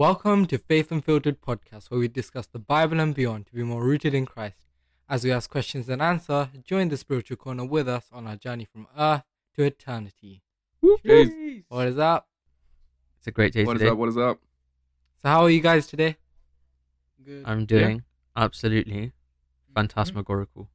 Welcome to Faith Unfiltered podcast, where we discuss the Bible and beyond to be more rooted in Christ. As we ask questions and answer, join the spiritual corner with us on our journey from earth to eternity. Jeez. What is up? It's a great day What is today. up? What is up? So, how are you guys today? Good. I'm doing absolutely mm-hmm. phantasmagorical.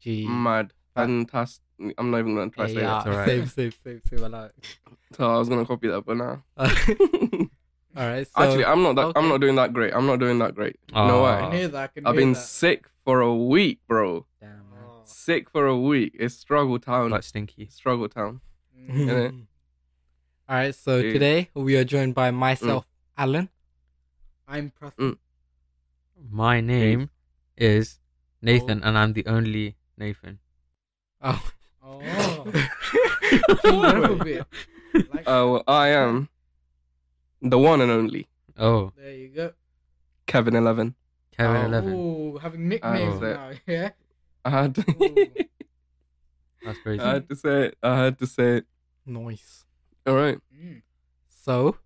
Gee. Mad. Uh, Fantastic. I'm not even going to try to say yeah, It's alright. same, same, same, same. I like. that. So I was going to copy that, but nah. All right. So, Actually, I'm not that, I'm not doing that great. I'm not doing that great. You know Aw. I why? can hear that. I can I've been that. sick for a week, bro. Damn, man. Oh. Sick for a week. It's struggle town. Like stinky. struggle town. Mm. All right. So Dude. today we are joined by myself, Alan. I'm Prath. Mm. My name is Nathan, and I'm the only Nathan. Oh. Oh. Change it bit. Like, Uh, well, I am the one and only Oh, there you go. Kevin Eleven. Kevin Oh. Eleven. Oh, having nicknames now. Yeah. I had to, That's crazy. I had to say it. I had to say it. Nice. All right. Mm. So,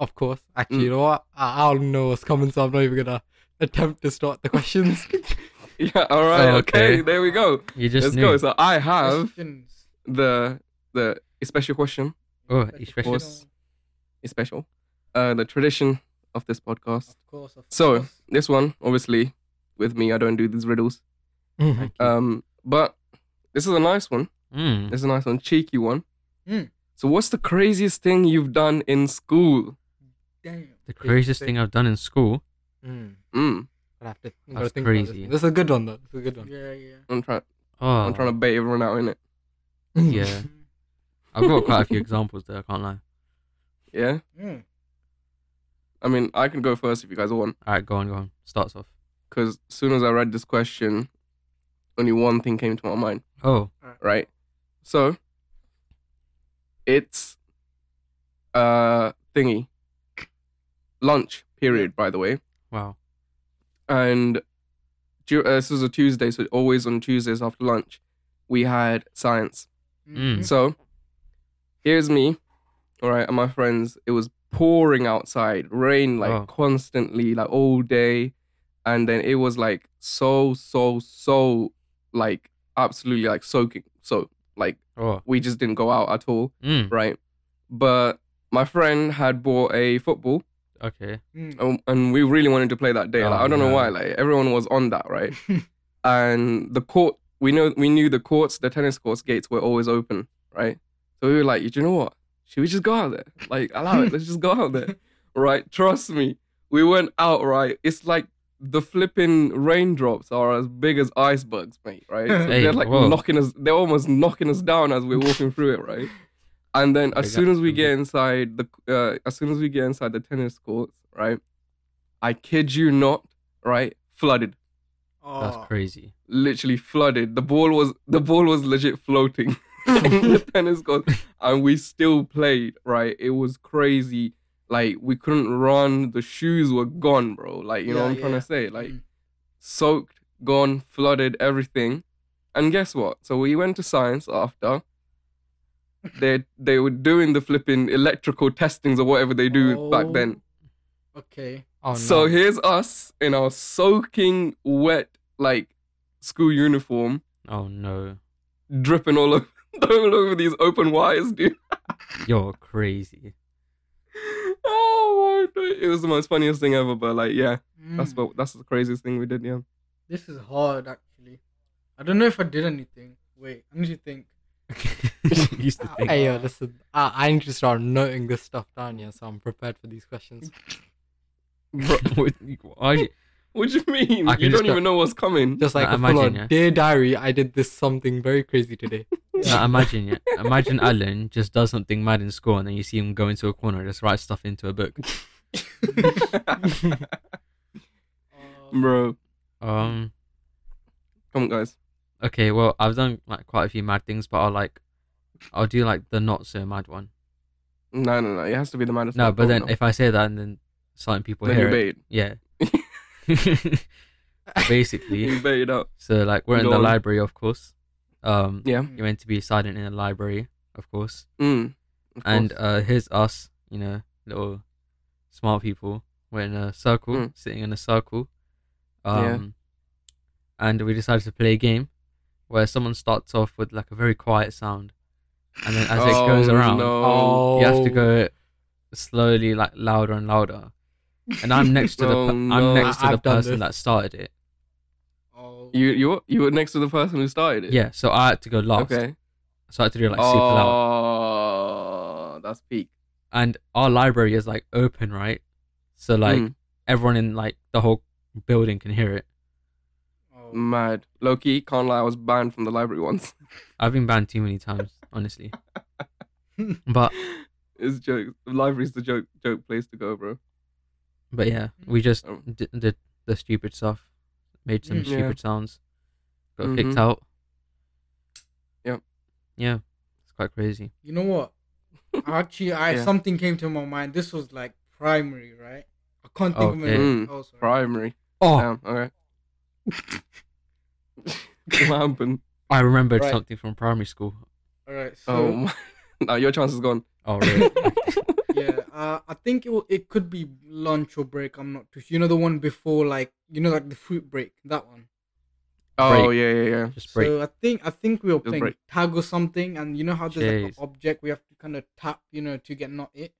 of course, actually, Mm. you know what? I, I don't know what's coming, so I'm not even gonna attempt to start the questions. Yeah. All right. Oh, okay. okay. There we go. you just Let's knew. go. So I have Questions. the the special question. Oh, Special especially. course. Special. Uh, the tradition of this podcast. Of course. Of So course. this one, obviously, with me, I don't do these riddles. Mhm. Um, but this is a nice one. Mm. This is a nice one, cheeky one. Mm. So, what's the craziest thing you've done in school? Damn. The craziest thing I've done in school. Mm. Mm, I'll have to, I'm That's think about this. crazy. This is a good one, though. This is a good one. Yeah, yeah. I'm trying. Oh, I'm trying to bait everyone out in it. Yeah, I've got quite a few examples there. I can't lie. Yeah. Mm. I mean, I can go first if you guys want, All right, go on, go on. Starts off. because as soon as I read this question, only one thing came to my mind. Oh, right? So it's uh thingy lunch period, by the way, wow. and uh, this was a Tuesday, so always on Tuesdays after lunch we had science. Mm. So here's me, all right, and my friends. It was pouring outside, rain like Oh. constantly, like all day, and then it was like so, so, so, like absolutely like soaking. So like Oh, we just didn't go out at all, mm. right? But my friend had bought a football, okay. Mm. and, and we really wanted to play that day. Like, Oh, I don't know why, like everyone was on that, right? and the court, we know, we knew the courts, the tennis courts gates were always open, right? So we were like, you know what? Should we just go out there? Like, allow it. Let's just go out there, right? Trust me. We went out, right? It's like the flipping raindrops are as big as icebergs, mate. Right? So Hey, they're like whoa. knocking us. They're almost knocking us down as we're walking through it, right? And then as soon as we get inside the, uh, as soon as we get inside the tennis courts, right? I kid you not, right? Flooded, Oh. That's crazy. literally flooded. The ball was the ball was legit floating in the tennis court, and we still played. Right? It was crazy. Like we couldn't run. The shoes were gone, bro. Like you know what I'm Yeah, trying to say. Like Mm. soaked, gone, flooded, everything. And guess what? So we went to science after. They they were doing the flipping electrical testings or whatever they do back then. Okay. Oh, no. So here's us in our soaking wet like school uniform, Oh no, dripping all over all over these open wires, dude. you're crazy. Oh my god. It was the most funniest thing ever, but like yeah, that's Mm. what that's the craziest thing we did, yeah. This is hard, actually. I don't know if I did anything. Wait, I need to think. used to think. Hey, yo, listen. I, I need to start noting this stuff down here, so I'm prepared for these questions. Bro, What- why you- what do you mean? I You don't even know what's coming. Just like Nah, a imagine, yeah. dear diary, I did this something very crazy today. Now imagine, yeah. Imagine Alan just does something mad in school, and then you see him go into a corner and just write stuff into a book. Um, Bro. Um. Come on guys. Okay. Well, I've done like quite a few mad things, but I'll like, I'll do like the not so mad one. No, no, no. It has to be the maddest. No, one. but Oh, then no. if I say that and then certain people then you hear it, bait. yeah. Basically, You bait it up. so like we're in the library, of course. Um, Yeah. you're meant to be silent in the library, of course. Mm. Of And course. uh, here's us, you know, little smart people. We're in a circle, Mm. sitting in a circle. Um, Yeah. And we decided to play a game where someone starts off with like a very quiet sound, and then as it goes Oh, around, no. you have to go slowly, like louder and louder. And I'm next to the Oh, per- no. I'm next to I- the I've done person this. that started it. Oh. You you were- you were next to the person who started it. Yeah, so I had to go last. Okay. So I had to do like super loud. Oh, that's peak. And our library is like open, right? So like Mm, everyone in like the whole building can hear it. Oh. mad. Low key, can't lie. I was banned from the library once. I've been banned too many times, honestly. But It's joke. The library's the joke joke place to go, bro. But yeah, we just Oh. d- did the stupid stuff, made some Mm. Yeah. stupid sounds, got kicked Mhm. out. Yep. Yeah, it's quite crazy. You know what? Actually, I Yeah. something came to my mind. This was like primary, right? I can't think of Okay. anything Mm, else. right? Primary. Oh, Damn. Okay. what happened? I remembered Right. something from primary school. All right. Oh, So my. now your chance is gone. Oh really? yeah, uh, I think it will, it could be lunch or break. I'm not too sure. You know the one before, like you know, like the fruit break. That one. Oh Break. yeah, yeah, yeah. Just break. So I think I think we were Just playing break. tag or something, and you know how there's like Jeez. an object we have to kind of tap, you know, to get not it.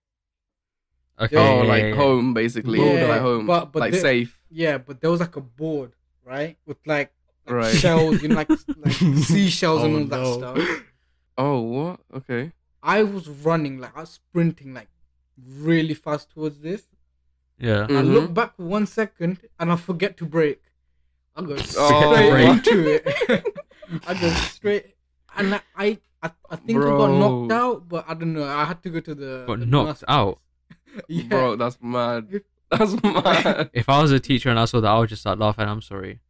okay. oh, yeah, like yeah, yeah. home, basically. Yeah, like home, but- but like the- safe. Yeah, but there was like a board, right, with like, like Right. shells, you know, like like seashells and Oh, all that no. stuff. Oh, what? Okay. I was running like I was sprinting like really fast towards this. Yeah. I Mhm. look back one second and I forget to brake. I go straight Oh, into it. I go straight, and like, I, I, I think I got knocked out, but I don't know. I had to go to the. Got the knocked nurse out? yeah. Bro, that's mad. That's mad. If I was a teacher and I saw that, I would just start laughing. I'm sorry.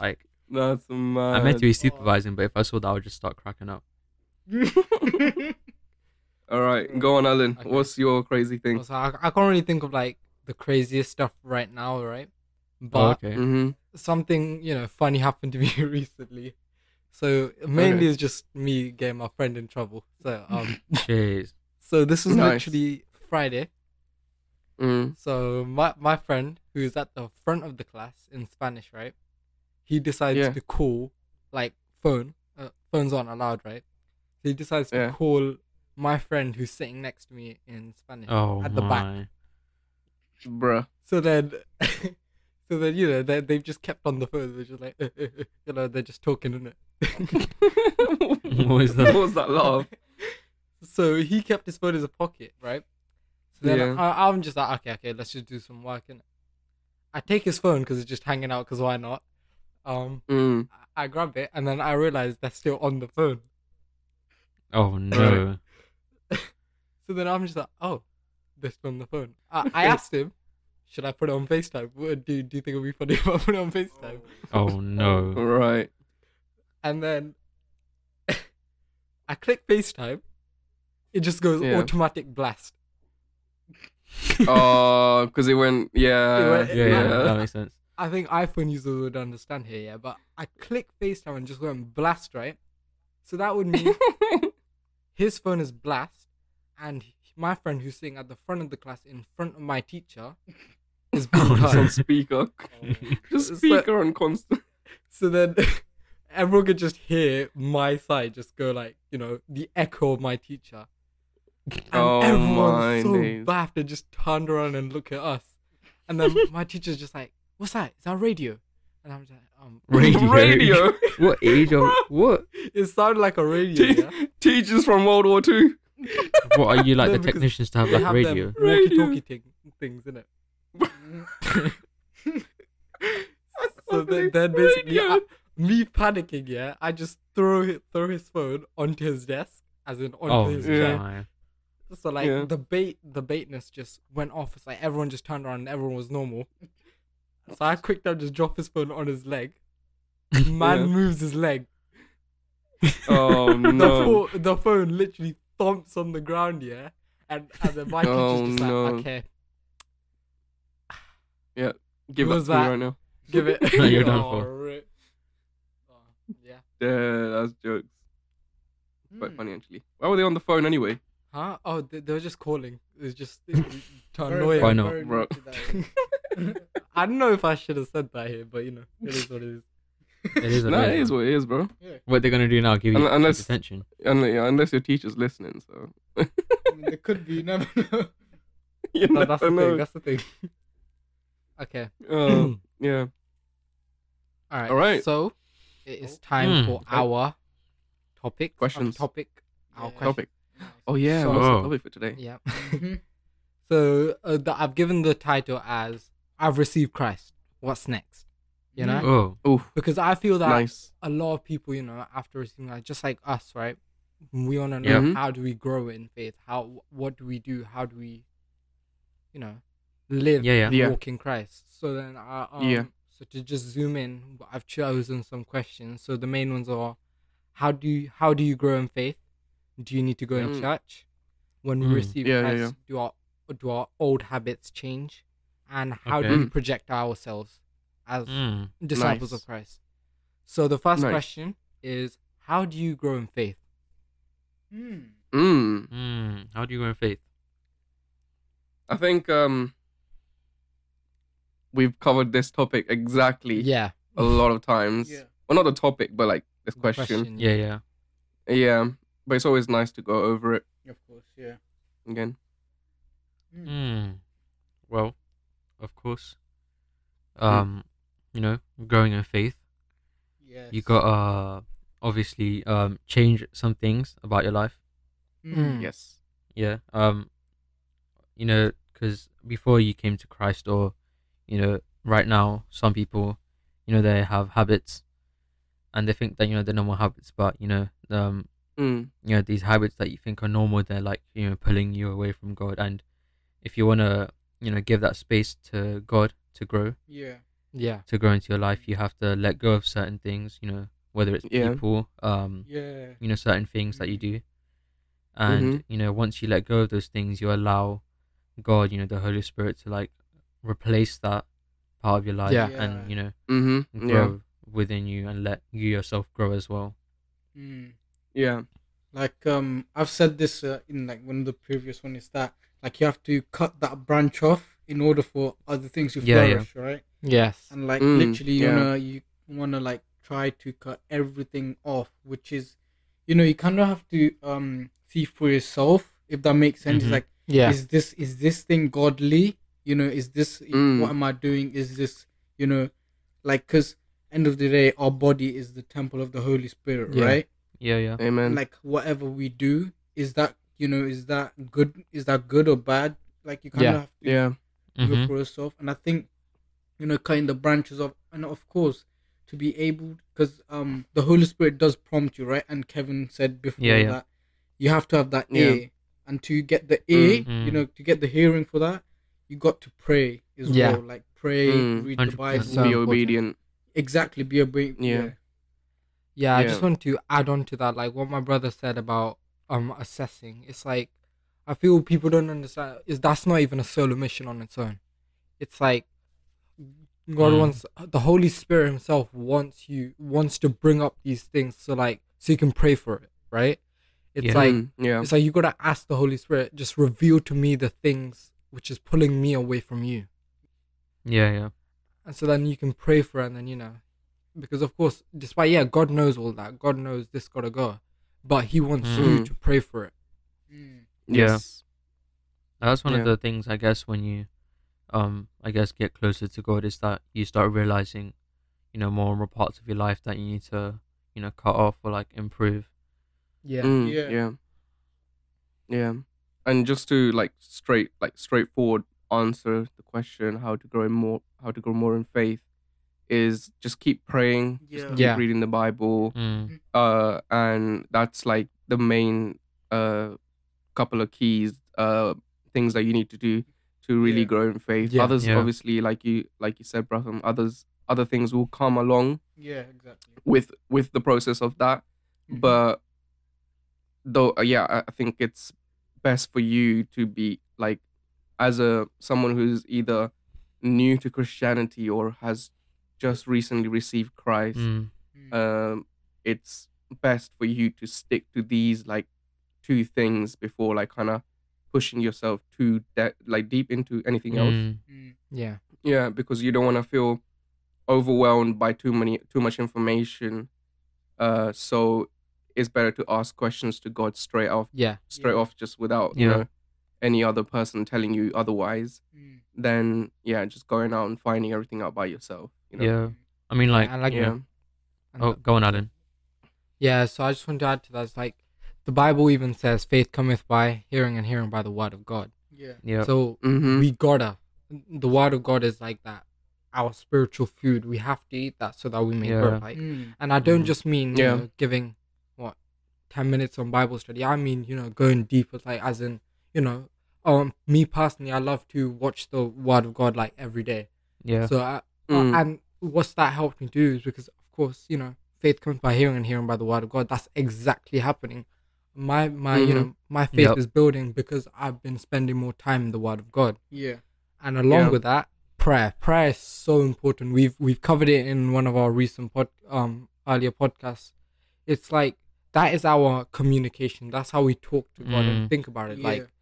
Like That's mad. I meant to be supervising, but if I saw that, I would just start cracking up. All right, go on, Alan. Okay. What's your crazy thing? so I, I can't really think of like the craziest stuff right now, right? Oh, But okay. Mm-hmm. something you know funny happened to me recently. So mainly Okay. it's just me getting my friend in trouble. So um, Jeez. so this was Nice. literally Friday. Mm. So my my friend who's at the front of the class in Spanish, right? He decides Yeah. to call like phone. Uh, phones aren't allowed, right? So he decides to Yeah. call my friend who's sitting next to me in Spanish Oh at the back. Bruh. So then, so then you know they they've just kept on the phone. They're just like you know they're just talking in it. What was that? What was that laugh? so he kept his phone in his pocket, right? So then Yeah. I, I'm just like, okay, okay, let's just do some work in it. I take his phone because it's just hanging out. Because why not? Um, Mm. I I grab it and then I realize they're still on the phone. Oh no. So then I'm just like, oh, they're on the phone. I, I asked him, should I put it on FaceTime? What, do, do you think it would be funny if I put it on FaceTime? Oh, oh no. Right. And then I click FaceTime. It just goes Yeah. automatic blast. Oh, because it went. Yeah. It went- Yeah, yeah, Yeah. that makes sense. I think iPhone users would understand here, yeah. But I click FaceTime and just went blast, right? So that would mean his phone is blast, and my friend who's sitting at the front of the class in front of my teacher is being Oh. On speaker. Just So- speaker on constant. So then everyone could just hear my side just go like, you know, the echo of my teacher. And Oh, my everyone's so days. baffed and just turned around and look at us. And then my teacher's just like, What's that? Is that radio? And I'm just like, um Radio. Radio. What age of what? it sounded like a radio, yeah. Teachers from World War Two. What are you like No, the technicians to have They like have radio? walkie-talkie thing, things in it. So then, then basically, I, me panicking, yeah, I just throw hi- throw his phone onto his desk, as in onto Oh his yeah. chair. my. So like Yeah. the bait, the baitness just went off. It's like everyone just turned around and everyone was normal. So I quick down just drop his phone on his leg. Man Yeah. moves his leg. Oh The, no. phone, the phone literally thumps on the ground, yeah. And and then my teacher's Oh, just no. like, okay, Yeah, Give Who up was to me that? right now. give it. No, you're done Oh, for. rip. Oh, yeah. Yeah, that's jokes. Quite Hmm. funny actually. Why were they on the phone anyway? Huh? Oh, they, they were just calling. It was just to Very, annoy very, Why him. not? very Bro. naughty that is. I don't know if I should have said that here, but you know, it is what it is. It is. What No, it it is what it is, bro. yeah. What they're gonna do now? Give you Un- unless- attention. Unless, yeah, unless your teacher's listening, so I mean, there could be. You never know. you No, that's the never thing. know. That's the thing. okay. Uh, yeah. All right. All right. So it is time Hmm. for our topic. our Questions. topic. Our Yeah. question. Topic. Oh yeah, So- what's the topic for today? Yeah. So uh, the, I've given the title as "I've received Christ. What's next?" You know, Oh. Oh, because I feel that nice. a lot of people, you know, after receiving that, just like us, right? We want to know Yeah. Mhm. how do we grow in faith? How what do we do? How do we, you know, live Yeah, yeah. and Yeah. walk in Christ? So then, uh, um, Yeah. So to just zoom in, I've chosen some questions. So the main ones are, how do you how do you grow in faith? Do you need to go in Mm. church? When we Mm. receive Yeah, yeah, Christ, do our do our old habits change? And how do we project ourselves as Mm. disciples Nice. of Christ. So the first Nice. question is how do you grow in faith? Mm. Mm. Mm. How do you grow in faith? I think um we've covered this topic exactly Yeah. a lot of times. Yeah. Well, not the topic, but like this the question. Yeah, yeah. Yeah, but it's always nice to go over it Of course. Yeah. again. Mm. Mm. Well, of course. Um, you know, growing in faith, Yes. you got uh obviously um change some things about your life. Mm. Yes. Yeah. Um, you know, because before you came to Christ, or you know, right now, some people, you know, they have habits, and they think that you know they're normal habits, but you know, um, Mm. you know, these habits that you think are normal, they're like you know pulling you away from God, and if you wanna, you know, give that space to God to grow, Yeah. Yeah. to grow into your life, you have to let go of certain things, you know, whether it's Yeah. people, um, Yeah. you know, certain things that you do. And, Mhm. you know, once you let go of those things, you allow God, you know, the Holy Spirit to like replace that part of your life Yeah. and, you know, Mm-hmm. grow Yeah. within you and let you yourself grow as well. Mm. Yeah. Like um, I've said this uh, in like one of the previous one is that like you have to cut that branch off in order for other things to Yeah, yeah. flourish, right? Yes. And like Mm, literally, you yeah. know, you wanna like try to cut everything off, which is, you know, you kind of have to um see for yourself if that makes sense. Mhm. Like Yeah. is this is this thing godly you know is this Mm. what am i doing is this you know like because end of the day our body is the temple of the holy spirit Yeah. right Yeah, yeah. Amen. like whatever we do is that you know is that good is that good or bad like you kind Yeah. of have to yeah. Look Mhm. for yourself and i think you know cutting the branches off and of course to be able because um the holy spirit does prompt you right and kevin said before Yeah, yeah. that you have to have that Yeah. ear and to get the ear Mm. you know to get the hearing for that you got to pray as Yeah. well like pray Mm, read the bible Be important. obedient. exactly be obedient. yeah. Yeah. Yeah, I just want to add on to that, like what my brother said about um assessing. It's like I feel people don't understand is that's not even a solo mission on its own. It's like God Mm. wants the Holy Spirit Himself wants you wants to bring up these things so like so you can pray for it, right? It's Yeah. like Mm, yeah. it's like you gotta ask the Holy Spirit, just reveal to me the things which is pulling me away from you. Yeah, yeah. And so then you can pray for it and then you know because of course despite yeah, God knows all that. God knows this gotta go. But he wants you Mm. to pray for it. Mm. Yeah. Yes. That's one of Yeah. the things I guess when you, um, I guess get closer to God is that you start realizing, you know, more and more parts of your life that you need to, you know, cut off or like improve. Yeah. Mm, Yeah. yeah. Yeah. And just to like straight like straightforward answer the question how to grow in more how to grow more in faith is just keep praying, just Yeah. keep Yeah. reading the Bible. Mm. Uh and that's like the main uh couple of keys uh things that you need to do to really Yeah. grow in faith. Yeah. Others Yeah. obviously like you like you said, Bratham, others other things will come along yeah exactly with with the process of that Mhm. but though uh, yeah I- i think it's best for you to be like as a someone who's either new to christianity or has just recently received christ Mm. Mm. um it's best for you to stick to these like two things before like kind of pushing yourself too de- like deep into anything else. Mm, Mm. Yeah. Yeah, because you don't want to feel overwhelmed by too many too much information. Uh, so it's better to ask questions to God straight off, Yeah. straight Yeah. off, just without you know any other person telling you otherwise. Mm. Than yeah, just going out and finding everything out by yourself. You know? Yeah. I mean, like, and like yeah, and oh, go on, Alan. yeah. So I just want to add to that. It's like the Bible even says, "Faith cometh by hearing, and hearing by the word of God." Yeah. Yeah. So hmm we gotta. The word of God is like that. Our spiritual food. We have to eat that so that we may grow. Like, Mm. and I don't Mhm. just mean you Yeah. know, giving what ten minutes on Bible study. I mean you know going deeper, like as in you know, um, me personally, I love to watch the Word of God like every day. yeah. So I, Mm. and what's that helped me do is because of course you know faith comes by hearing and hearing by the Word of God. That's exactly happening. My my you Mhm. know my faith Yep. is building because I've been spending more time in the Word of God Yeah. and along Yeah. with that prayer prayer is so important we've we've covered it in one of our recent pod um earlier podcasts it's like that is our communication that's how we talk to god and Mm. think about it Yeah. like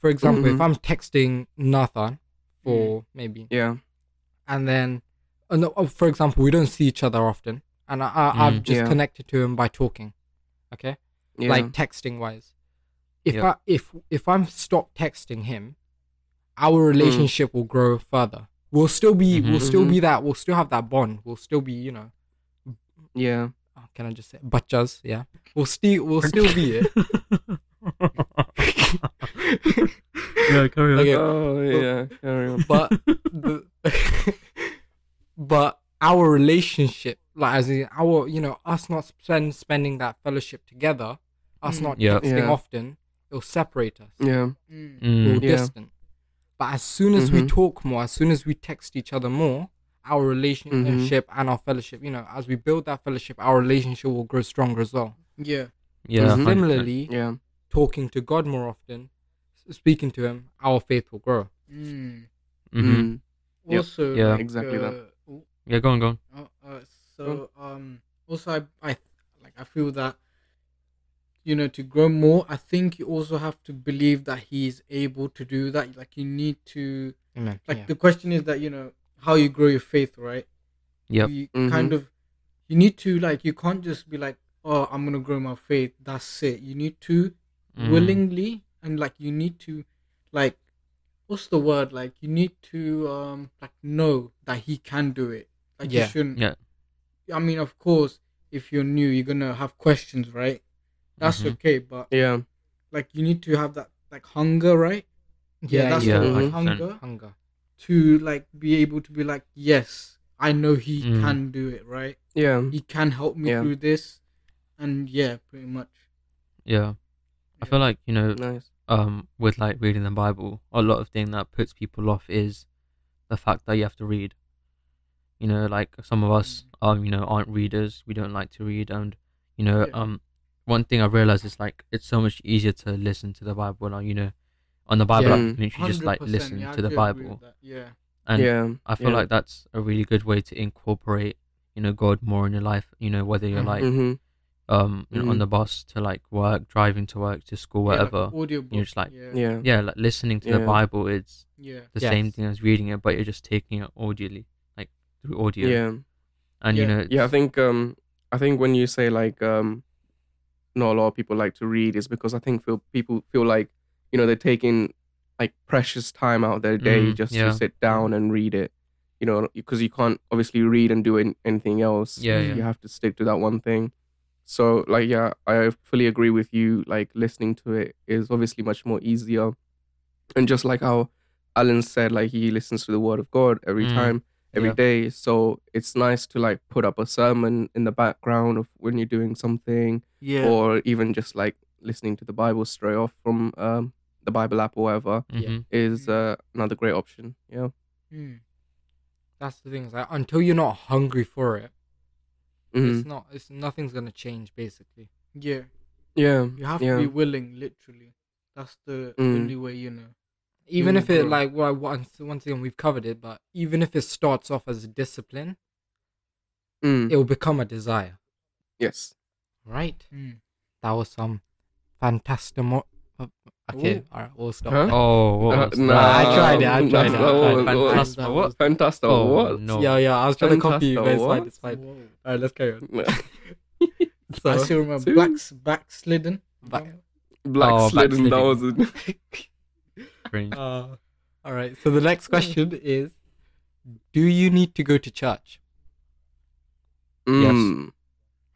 for example if Mhm. i'm texting nathan for maybe yeah, and then uh, no, uh, for example we don't see each other often and I, I, i've Mm. just Yeah. connected to him by talking okay yeah, like texting wise if Yep. i if if i'm stopped texting him our Mm. relationship will grow further we'll still be we'll Mhm. still be that we'll still have that bond we'll still be you know yeah, oh, can i just say butchers yeah we'll still we'll still be it yeah, carry on. Okay. Oh yeah, carry on. but the, but our relationship like as in our you know us not spend, spending that fellowship together us Mm. not Yeah. texting Yeah. often it'll separate us Yeah, Mm. we're Mm, Yeah. distant. But as soon as we Mhm. talk more, as soon as we text each other more, our relationship Mm-hmm. and our fellowship, you know, as we build that fellowship, our relationship will grow stronger as well. Yeah. yeah. Mhm. Similarly, yeah, talking to God more often, speaking to Him, our faith will grow. Mm. Mhm. Mm. Yep. Also, Yeah. like, Exactly that. uh, oh, Yeah, go on, go on. Uh, uh, so um also I, I like I feel that you know to grow more I think you also have to believe that he's able to do that like you need to Amen. like the question is that you know how you grow your faith right yeah you Mhm. kind of you need to like you can't just be like oh I'm gonna grow my faith that's it you need to Mm. willingly and like you need to like what's the word like you need to um like know that he can do it like Yeah. you shouldn't Yeah. i mean of course if you're new you're gonna have questions right that's Mhm. okay but yeah, like you need to have that like hunger right yeah, that's yeah, the word, 100%. hunger hunger. to like be able to be like yes i know he Mm. can do it right yeah, he can help me Yeah. through this and yeah pretty much Yeah. I feel like, you know, nice. um, with like reading the Bible, a lot of thing that puts people off is the fact that you have to read. You know, like some of us, um, you know, aren't readers. We don't like to read, and you know, Yeah. um, one thing I realized is like it's so much easier to listen to the Bible. Like, you know, on the Bible, Yeah. app, you can literally just like listen yeah, I to the do agree with Bible, yeah and yeah, I feel yeah. like that's a really good way to incorporate, you know, God more in your life. You know, whether you're like, hmm um, you know, on the bus to like work, driving to work, to school, Yeah, like whatever. audiobook, you're just like- yeah Yeah, yeah, like listening to the Bible is yeah the Yes. same thing as reading it, but you're just taking it audioly, like through audio. yeah, And you know, yeah. I think um, I think when you say like um, not a lot of people like to read is because I think feel people feel like you know they're taking like precious time out of their day Mm, just yeah. to sit down and read it. You know, because you can't obviously read and do an- anything else. Yeah, yeah. You have to stick to that one thing. So like yeah, I fully agree with you. Like listening to it is obviously much more easier, and just like how Alan said, like he listens to the Word of God every Mm, time, every yeah. day. So it's nice to like put up a sermon in the background of when you're doing something, yeah or even just like listening to the Bible straight off from um, the Bible app or whatever Yeah. mhm. is Mm. uh, another great option. Yeah. Mm. That's the thing. Is like until you're not hungry for it, Mhm. it's not. It's nothing's gonna change. Basically, yeah Yeah. you have yeah. to be willing literally that's the Mm. only way you know even will if it like well, once once again we've covered it, but even if it starts off as a discipline, Mm. it will become a desire. Yes. Right. Mm. That was some Fantastic. Okay, Ooh. all right, we'll stop. Huh? Oh, what Uh, was nah. I tried it, I tried that's it, I what- tried what- Fantastic, what? Fantastic. Oh, what? no. Yeah, yeah, I was trying to copy you, but it's fine, it's fine. Whoa. All right, let's carry on. so, I So, still remember so- black backslidden. Back- Black Oh, slidden. That was it. Cringe. uh, all right. So the next question is, do you need to go to church? Mm,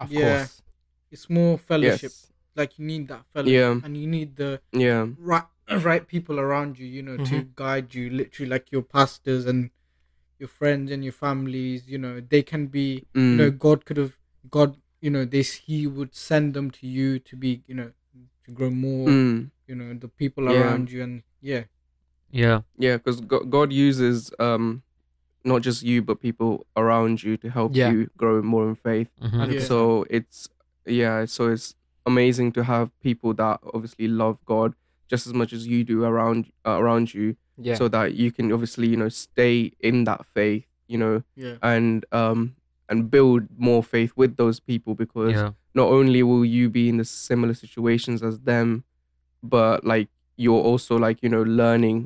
Of Yeah. course. It's more fellowship. Yes. Like you need that fellowship, Yeah. and you need the Yeah. right right people around you. You know, to guide you. Literally, like your pastors and your friends and your families. You know, they can be. You Mm. know, God could have God. You know, this He would send them to you to be. You know, to grow more. Mm. You know, the people Yeah. around you, and yeah, Yeah. Yeah, because God uses um, not just you but people around you to help Yeah. you grow more in faith. Mhm. Yeah. So it's yeah, so it's amazing to have people that obviously love God just as much as you do around uh, around you, Yeah. so that you can obviously you know stay in that faith, you know, yeah, and um and build more faith with those people because Yeah. not only will you be in the similar situations as them, but like you're also like you know learning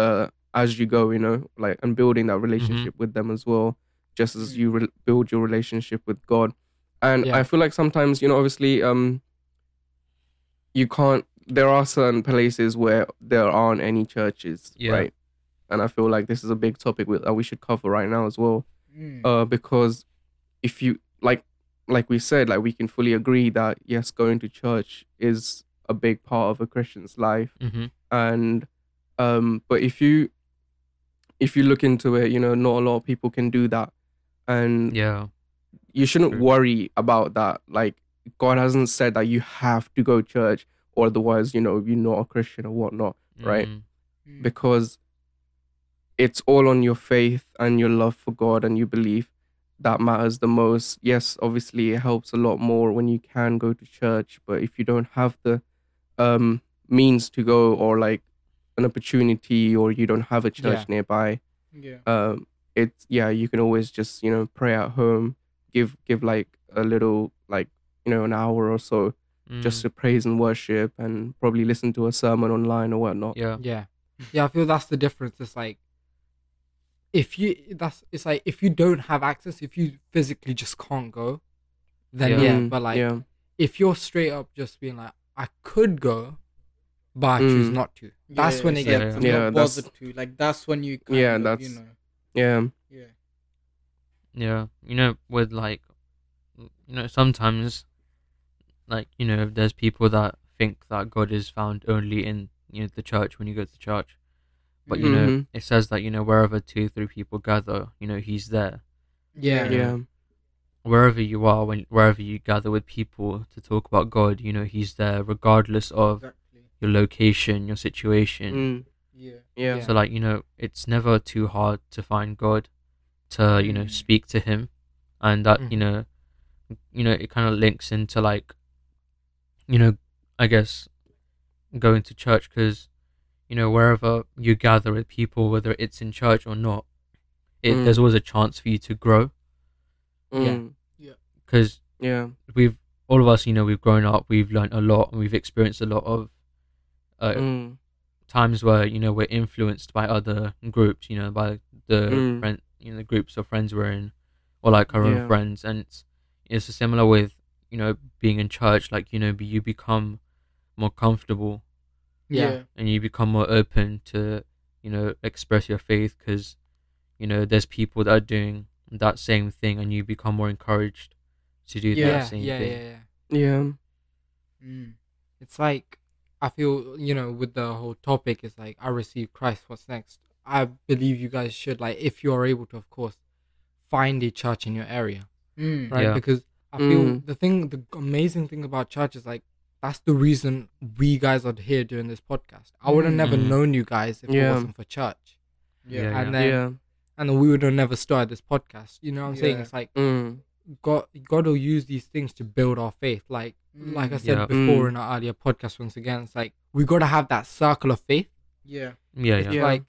uh as you go, you know, like and building that relationship with them as well, just as you re- build your relationship with God. And Yeah. I feel like sometimes you know, obviously, um, you can't. There are certain places where there aren't any churches, Yeah. right? And I feel like this is a big topic that we should cover right now as well Mm. uh, because if you like like we said like we can fully agree that yes going to church is a big part of a christian's life Mhm. and um but if you if you look into it you know not a lot of people can do that and Yeah. you shouldn't True. worry about that like god hasn't said that you have to go to church or otherwise you know you're not a christian or whatnot right Mhm. Mm. because it's all on your faith and your love for God and your belief that matters the most. Yes, obviously it helps a lot more when you can go to church, but if you don't have the um means to go or like an opportunity or you don't have a church Yeah. nearby, yeah, um it's yeah, you can always just, you know, pray at home, give give like a little like, you know, an hour or so just Mm. to praise and worship and probably listen to a sermon online or whatnot. Yeah. Yeah. Yeah, I feel that's the difference. It's like if you that's it's like if you don't have access, if you physically just can't go, then Yeah. yeah. Mm, But like yeah. if you're straight up just being like, I could go, but I choose Mm. not to. That's Yeah, when it it's gets like Yeah. Yeah, not that's- bothered to. Like that's when you. Kind Yeah, of, that's- you know. Yeah. Yeah. Yeah, you know, with like, you know, sometimes, like, you know, there's people that think that God is found only in, you know, the church when you go to church. But, you know, Mhm. it says that, you know, wherever two, three people gather, you know, He's there. Yeah. Yeah. Wherever you are, when wherever you gather with people to talk about God, you know, He's there regardless of Exactly. your location, your situation. Mm, Yeah. yeah. Yeah. So, like, you know, it's never too hard to find God, to, you know, Mm. speak to Him. And that, you Mhm. know, you know, it kind of links into, like, you know, I guess going to church because, you know, wherever you gather with people, whether it's in church or not, it, Mm. there's always a chance for you to grow. Mm, Because yeah. we've, all of us, you know, we've grown up, we've learned a lot, and we've experienced a lot of uh, Mm, times where you know we're influenced by other groups, you know, by the Mm. friend, you know, the groups of friends we're in, or like our Yeah. own friends, and it's, it's similar with you know being in church. Like you know, you become more comfortable Yeah. and you become more open to you know express your faith because you know there's people that are doing that same thing, and you become more encouraged to do Yeah. that Yeah. same Yeah. thing. Yeah. yeah. Mm. It's like I feel you know with the whole topic is like I receive Christ. What's next? I believe you guys should like if you are able to, of course, find a church in your area, Mm. right? Yeah. Because I feel Mm. the thing, the amazing thing about church is like that's the reason we guys are here doing this podcast. I would have never Mm. known you guys if it wasn't for church, Yeah. Yeah. and then Yeah. and then we would have never started this podcast. You know what I'm saying? It's like Mm, God, God will use these things to build our faith. Like, like I Mm. said Yeah. before Mm. in our earlier podcast, once again, it's like we gotta have that circle of faith. Yeah. Yeah, It's yeah, Yeah. like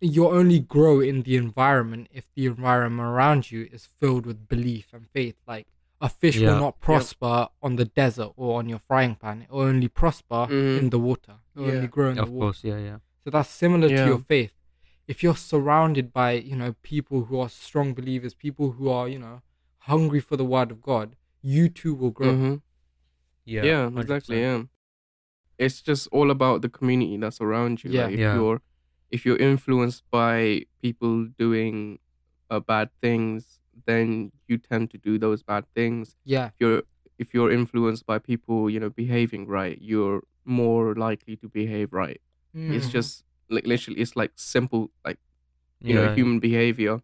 you only grow in the environment if the environment around you is filled with belief and faith. Like, a fish Yeah. will not prosper on the desert or on your frying pan. It will only prosper Mhm. in the water. It will Yeah. only grow in of the water. course, yeah, yeah. So that's similar Yeah. to your faith. If you're surrounded by, you know, people who are strong believers, people who are, you know, hungry for the word of God, you too will grow. Mhm. Yeah, Yeah, 100%. exactly. Yeah, it's just all about the community that's around you. Yeah. like, if Yeah. you're if you're influenced by people doing uh, bad things, then you tend to do those bad things. Yeah. If you're if you're influenced by people, you know, behaving right, you're more likely to behave right. It's Mhm. just like literally, it's like simple, like you know, human behavior.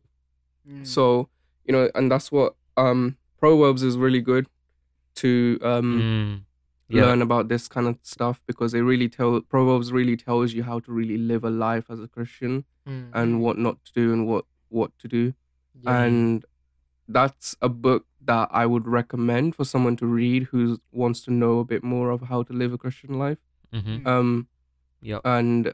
Mm. So you know, and that's what um Proverbs is really good to um Mm. Yeah. learn about this kind of stuff because it really tell Proverbs really tells you how to really live a life as a Christian Mm. and what not to do and what what to do. Yeah. And that's a book that I would recommend for someone to read who wants to know a bit more of how to live a Christian life. Mhm. Um Yep. and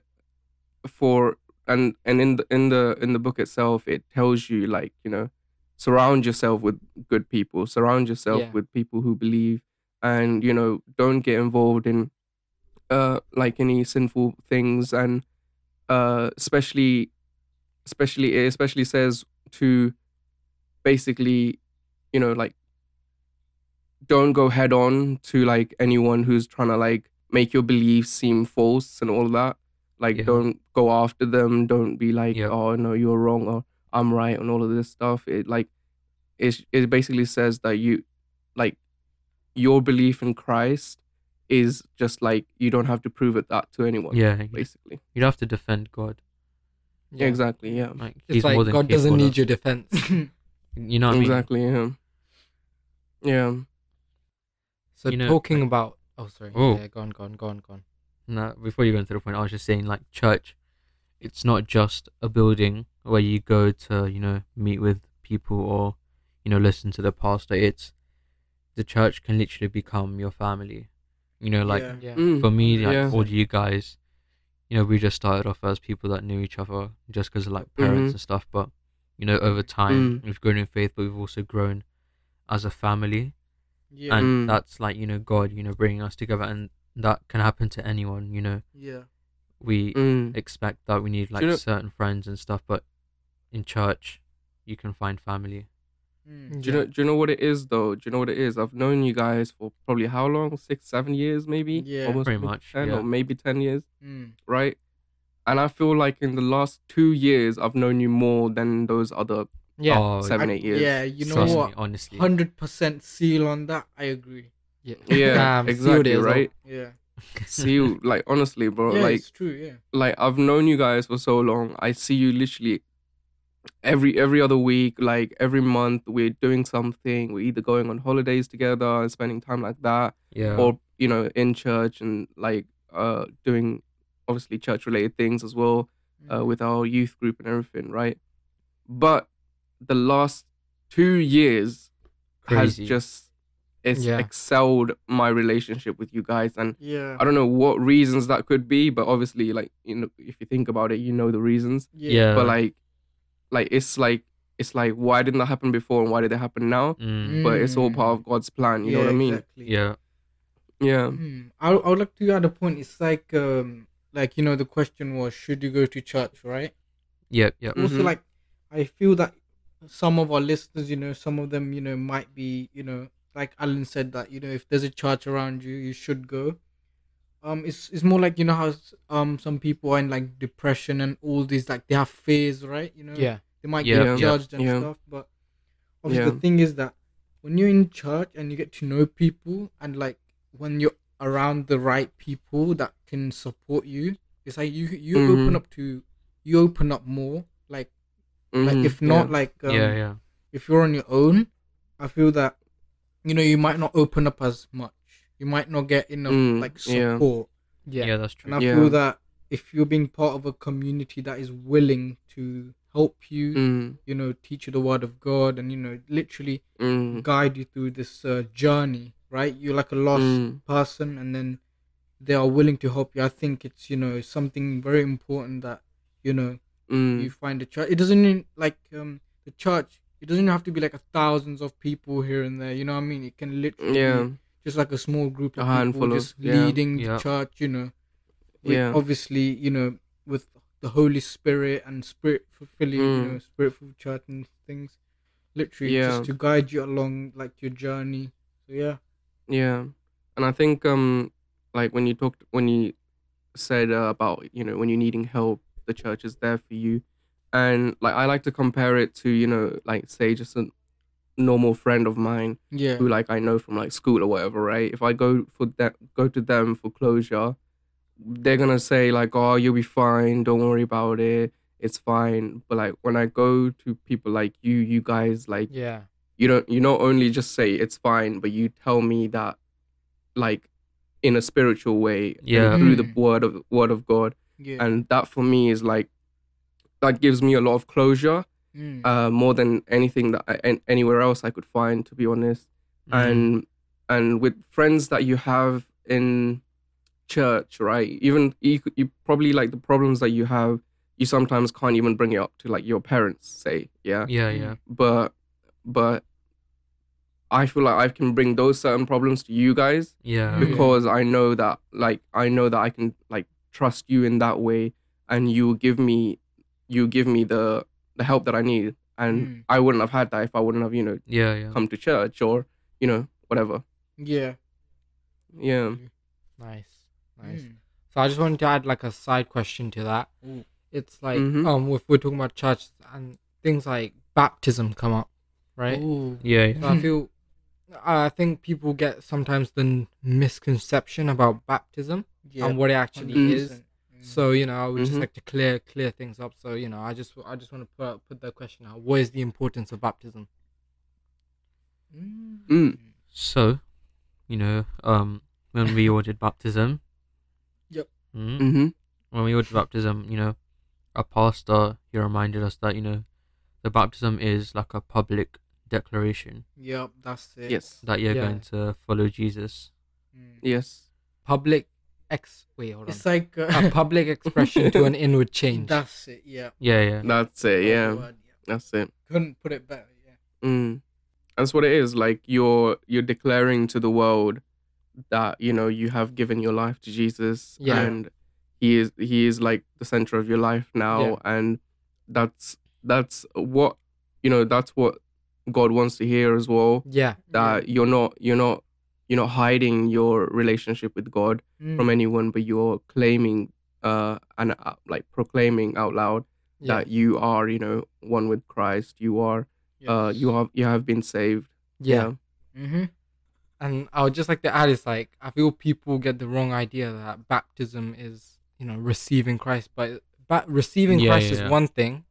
for and and in the in the in the book itself it tells you like, you know, surround yourself with good people, surround yourself Yeah. with people who believe and you know, don't get involved in uh like any sinful things and uh especially especially it especially says to basically you know like don't go head on to like anyone who's trying to like make your beliefs seem false and all that like Yeah. don't go after them don't be like Yeah. oh no you're wrong or i'm right and all of this stuff it like it, it basically says that you like your belief in christ is just like you don't have to prove it that to anyone Yeah, basically you'd have to defend God. Yeah. exactly yeah Like It's he's more like than God doesn't need of- your defense. You know what I mean? exactly yeah yeah So You know, talking like- about oh sorry Oh. yeah go on go on go on go on No, before you go into the point, I was just saying, like church, it's not just a building where you go to, you know, meet with people or, you know, listen to the pastor. It's the church can literally become your family. You know, like Yeah. yeah Mm, for me, like yeah. all you guys, you know, we just started off as people that knew each other just because of like parents Mhm. and stuff. But you know, over time, Mm. we've grown in faith, but we've also grown as a family yeah. and Mm. that's like you know god you know bringing us together and that can happen to anyone you know yeah. We Mm. expect that we need like you know- certain friends and stuff but in church you can find family Mm. Do you know? Do you know what it is though? Do you know what it is? I've known you guys for probably how long? Six, seven years, maybe. Yeah. almost Pretty much, ten yeah. or maybe ten years, Mm. right? And I feel like in the last two years, I've known you more than those other yeah oh, seven, I- eight years. Yeah, you know trust what? me, honestly Hundred percent seal on that. I agree. yeah Yeah, Um, exactly, it as well. right? Yeah. See you, like honestly, bro. yeah, like, it's true. Yeah. like I've known you guys for so long. I see you literally every every other week, like every month. We're doing something. We're either going on holidays together and spending time like that. yeah or you know in church and like uh doing obviously church related things as well uh, Mm. with our youth group and everything right but the last two years has just it's Yeah. excelled my relationship with you guys and yeah. i don't know what reasons that could be but obviously like you know if you think about it you know the reasons yeah but like like it's like it's like why didn't that happen before and why did it happen now mm, but it's all Mm. part of god's plan you know what i mean Exactly. yeah yeah Hmm. I, I would like to add a point. It's like, um, like you know, the question was, should you go to church, right? yep yep Mm. Also, Mhm. like, I feel that some of our listeners, you know, some of them, you know, might be, you know, like Alan said that, you know, if there's a church around you, you should go. Um, it's it's more like you know how um some people are in like depression and all these like they have fears, right? You know, yeah they might Yeah, get yeah, judged and yeah. stuff. But obviously, the thing is that when you're in church and you get to know people, and like when you're around the right people that can support you, it's like you you Mhm. open up to you open up more. Like like Mhm, if not yeah. like um, yeah yeah if you're on your own, I feel that you know you might not open up as much. You might not get enough Mm, like yeah. support. yeah yeah that's And true I Yeah. feel that if you're being part of a community that is willing to help you, Mm, you know, teach you the word of God, and you know, literally mm, guide you through this uh, journey, right? You're like a lost mm, person, and then they are willing to help you. I think it's you know something very important that you know mm, you find a church. It doesn't mean like um the church. It doesn't have to be like a thousands of people here and there. You know what I mean? It can literally Yeah. just like a small group A of handful people just yeah. leading Yeah. the church. You know, with Yeah. obviously you know with the Holy Spirit and Spirit fulfilling you Mm. know Spiritful church and things. Literally Yeah. just to guide you along like your journey. So yeah. Yeah, and I think um like when you talked when you said uh, about you know when you're needing help, the church is there for you, and like I like to compare it to you know like say just a normal friend of mine Yeah. who like I know from like school or whatever, right? If I go for that go to them for closure, they're gonna say like, "Oh, you'll be fine. Don't worry about it. It's fine." But like when I go to people like you, you guys like Yeah. you don't you not only just say it's fine but you tell me that like in a spiritual way and Yeah. through the Mm. word of word of god Yeah. and that for me is like that gives me a lot of closure Mm. uh more than anything that I, an- anywhere else i could find to be honest. Mm. and and with friends that you have in church right even you, you probably like the problems that you have you sometimes can't even bring it up to like your parents say yeah? Yeah, yeah, but but I feel like I can bring those certain problems to you guys yeah, because I know that like I know that I can like trust you in that way and you give me you give me the the help that I need and Mm. I wouldn't have had that if I wouldn't have you know yeah, yeah. come to church or you know whatever yeah. yeah Nice. Nice. Mm. So I just wanted to add like a side question to that. Ooh. It's like Mhm. um if we're talking about church and things like baptism come up, right? Ooh. yeah, yeah. So I feel I think people get sometimes the misconception about baptism Yeah. and what it actually 100%. is. So you know, I would just Mhm. like to clear clear things up. So you know, I just I just want to put put the question out: What is the importance of baptism? Mm. Mm. So, you know, um, when we ordered baptism, Yep. mm, mm-hmm when we ordered baptism, you know, a pastor he reminded us that you know, the baptism is like a public declaration Yep, that's it. yes that you're Yeah. going to follow Jesus. Mm. yes Public ex wait hold on It's like uh, a public expression to an inward change. That's it. Yeah. Yeah, yeah, that's it yeah word, yeah. that's it Couldn't put it better. Yeah. Mm. That's what it is. Like you're you're declaring to the world that you know you have given your life to Jesus, Yeah. and he is he is like the center of your life now, Yeah. and that's that's what you know that's what God wants to hear as well. yeah, That you're not you're not you're not hiding your relationship with God Mm. from anyone, but you're claiming uh and uh, like proclaiming out loud yeah, that you are you know one with Christ. You are uh you have you have been saved yeah. Mm-hmm. And I would just like to add, is like I feel people get the wrong idea that baptism is, you know, receiving Christ, but ba- receiving Yeah, Christ yeah, is yeah. one thing,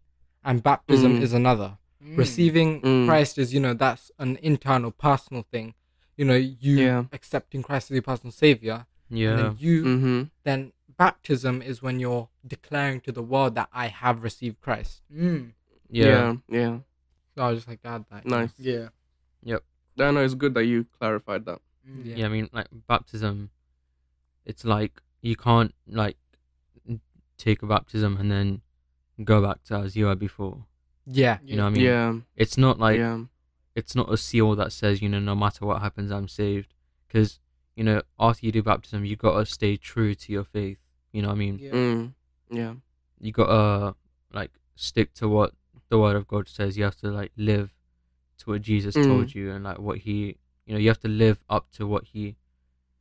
and baptism Mm. is another. Mm. Receiving Mm. Christ is, you know, that's an internal, personal thing. You know, you Yeah. accepting Christ as your personal savior, and yeah, then you mm-hmm then baptism is when you're declaring to the world that I have received Christ. Mm. yeah, yeah yeah So I was just like to add that. nice Yeah. Yep. No no it's good that you clarified that Mm. Yeah. yeah. I mean, like baptism, it's like you can't like take a baptism and then go back to as you were before. Yeah. You know what I mean? yeah It's not like yeah it's not a seal that says you know no matter what happens I'm saved because you know after you do baptism you gotta stay true to your faith. You know what I mean? Yeah. mm. yeah You gotta like stick to what the word of God says. You have to like live to what Jesus Mm. told you and like what he you know you have to live up to what he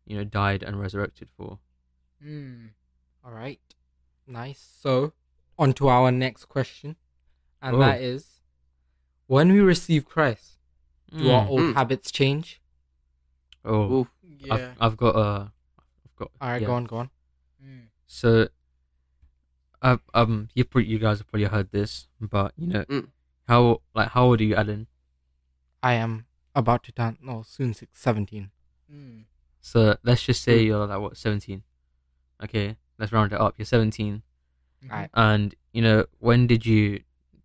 you know died and resurrected for. Mm. All right. Nice. So, on to our next question. And Oh. that is when we receive Christ, do our Mm. old Mm. habits change? Oh, Oof. Yeah. I've, I've got uh, I've got. All right, yeah. go on, go on. Mm. So, uh, um, you pro- you guys have probably heard this, but you know, Mm. how like how old are you, Alan? I am about to turn, no, soon six, 17. Mm. So let's just say Mm. you're like what seventeen. Okay, let's round it up. You're seventeen, Mhm. Alright. and you know when did you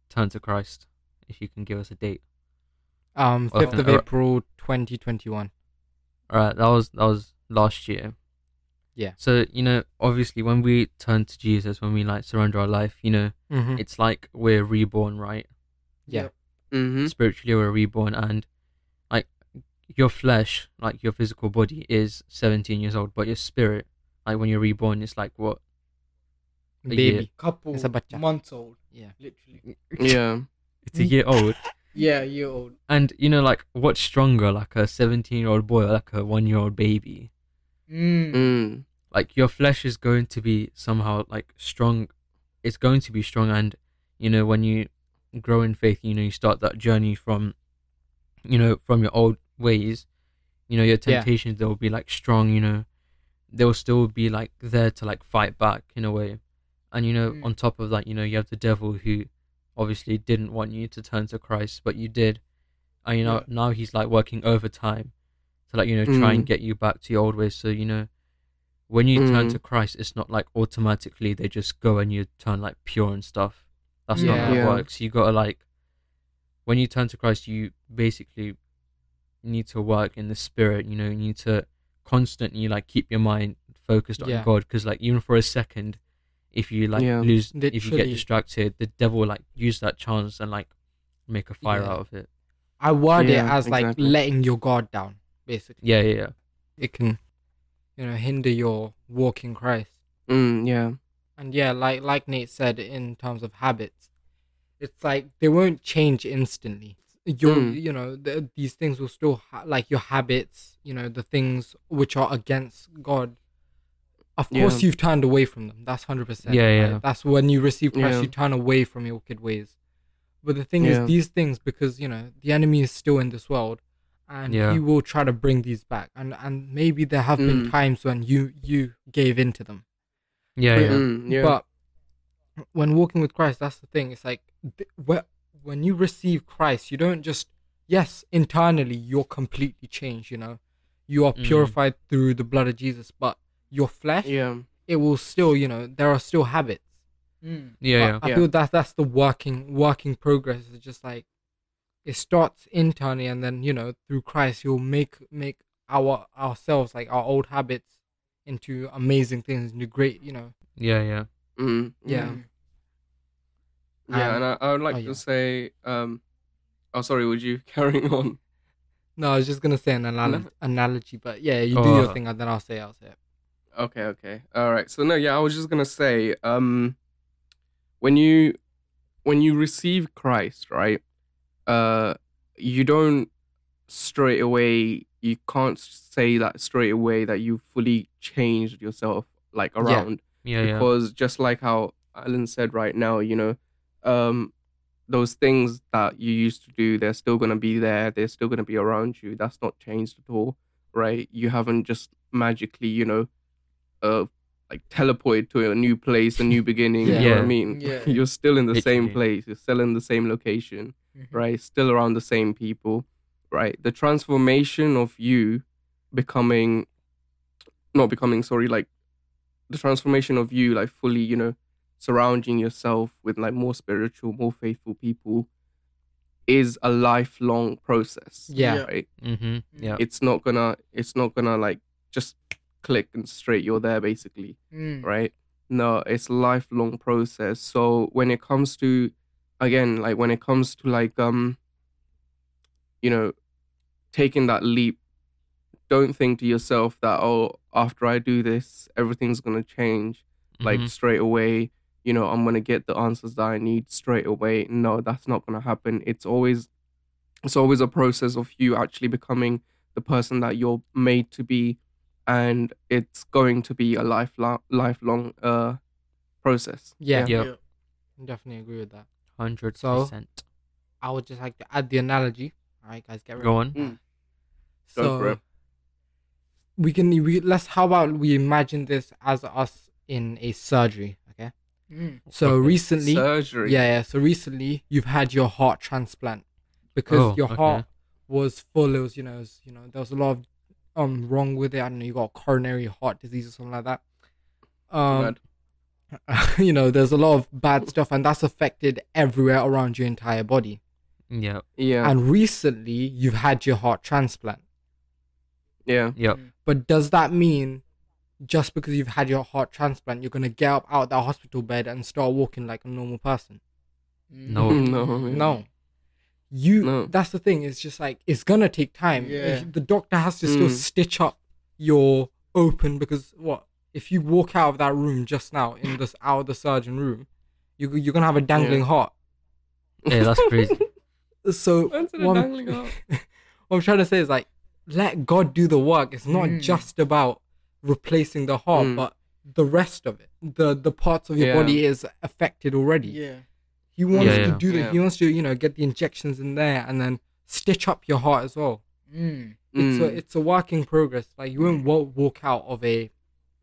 turn to Christ? If you can give us a date. Um, Okay. 5th of April, 2021. All right, that was that was last year. Yeah. So you know, obviously, when we turn to Jesus, when we like surrender our life, you know, Mm-hmm. it's like we're reborn, right? Yeah. Yep. Mm-hmm. spiritually we're reborn and like your flesh like your physical body is 17 years old but your spirit like when you're reborn it's like what A year. Couple a months old, Yeah. literally. Yeah. it's a year old Yeah, a year old. and you know like what's stronger like a 17 year old boy or like a one year old baby Mm. Mm. like your flesh is going to be somehow like strong it's going to be strong and you know when you grow in faith you know you start that journey from you know from your old ways you know your Yeah. temptations they'll be like strong you know they'll still be like there to like fight back in a way and you know Mm. on top of that you know you have the devil who obviously didn't want you to turn to christ but you did and you know Yeah. now he's like working overtime to like you know try and Mm. get you back to your old ways so you know when you turn Mm. to christ it's not like automatically they just go and you turn like pure and stuff that's not how Yeah. it works you gotta like when you turn to christ you basically need to work in the spirit you know you need to constantly like keep your mind focused on Yeah. god because like even for a second if you like Yeah. lose if you get distracted the devil will like use that chance and like make a fire Yeah. out of it I word Yeah, it as like letting your guard down, basically. yeah yeah yeah It can, you know, hinder your walk in Christ. Mm. Yeah. And yeah, like like Nate said, in terms of habits, it's like they won't change instantly. Your, Mm. you know, the, these things will still ha- like your habits. You know, the things which are against God. Of Yeah. course, you've turned away from them. That's hundred percent. Yeah, yeah. That's when you receive Christ, Yeah. you turn away from your wicked ways. But the thing Yeah. is, these things, because you know, the enemy is still in this world, and Yeah. he will try to bring these back. And and maybe there have been Mm. times when you you gave in to them. yeah yeah Mm. Yeah. But when walking with Christ, that's the thing. It's like th- when you receive Christ, you don't just yes, internally you're completely changed. You know, you are Mm. purified through the blood of Jesus, but your flesh, yeah. it will still, you know, there are still habits. Mm. yeah yeah But I Yeah. feel that that's the working working progress. It's just like it starts internally, and then you know through Christ, you'll make make our ourselves like our old habits into amazing things, into great, you know, yeah yeah Mm. yeah. Mm. Yeah. Um, and I, I would like oh, to yeah. say. Um. Oh, sorry. Would you carrying on? No, I was just gonna say an anal- analogy, but yeah, you do your Oh. thing, and then I'll say, I'll say it. Okay, okay. All right. So no, yeah, I was just gonna say, um when you when you receive Christ, right? Uh you don't straight away you can't say that straight away that you fully changed yourself like around yeah yeah because just like how Alan said right now, you know, um, those things that you used to do, they're still gonna be there. They're still gonna be around you. That's not changed at all, right? You haven't just magically, you know, uh, like teleported to a new place, a new beginning. You know what Yeah. I mean? Yeah. You're still in the same Literally. place. You're still in the same location, Mhm. right? Still around the same people, right? The transformation of you becoming, not becoming, sorry, like the transformation of you, like fully, you know, surrounding yourself with like more spiritual, more faithful people is a lifelong process. Yeah. Yeah. Right. mm-hmm yeah It's not gonna, it's not gonna like just click and straight you're there basically Mm. right? No, it's a lifelong process. So when it comes to again, like when it comes to like um you know, taking that leap, don't think to yourself that oh, after I do this, everything's gonna change like Mhm. straight away. You know, I'm gonna get the answers that I need straight away. No, that's not gonna happen. It's always it's always a process of you actually becoming the person that you're made to be and it's going to be a lifelong lifelong uh process Yeah, Yeah. definitely agree with that. hundred So- percent I would just like to add the analogy. All right, guys, get ready. go on Mm. So Go for it. we can we let's how about we imagine this as us in a surgery, okay? Mm. So Okay. recently, surgery yeah, yeah. So recently, you've had your heart transplant because Oh, your okay. heart was full. It was, you know, it was, you know, there was a lot of um wrong with it. I don't know. You got coronary heart disease or something like that. Um, you know, there's a lot of bad stuff, and that's affected everywhere around your entire body. yeah yeah And recently, you've had your heart transplant. yeah yep But does that mean just because you've had your heart transplant, you're gonna get up out of that hospital bed and start walking like a normal person? Mm. No. no yeah. No. You No. that's the thing. It's just like it's gonna take time. Yeah. The doctor has to still Mm. stitch up your open because what if you walk out of that room just now in this out of the surgeon room, you you're gonna have a dangling Yeah. heart. Yeah, that's crazy. So When's it a what I'm- heart? what I'm trying to say is like let God do the work. It's not Mm. just about replacing the heart, Mm. but the rest of it. The the parts of your Yeah. body is affected already. Yeah. He wants Yeah, to yeah. do the Yeah. he wants to, you know, get the injections in there and then stitch up your heart as well. Mm. It's a Mm, it's a work in progress. Like you won't wa- walk out of a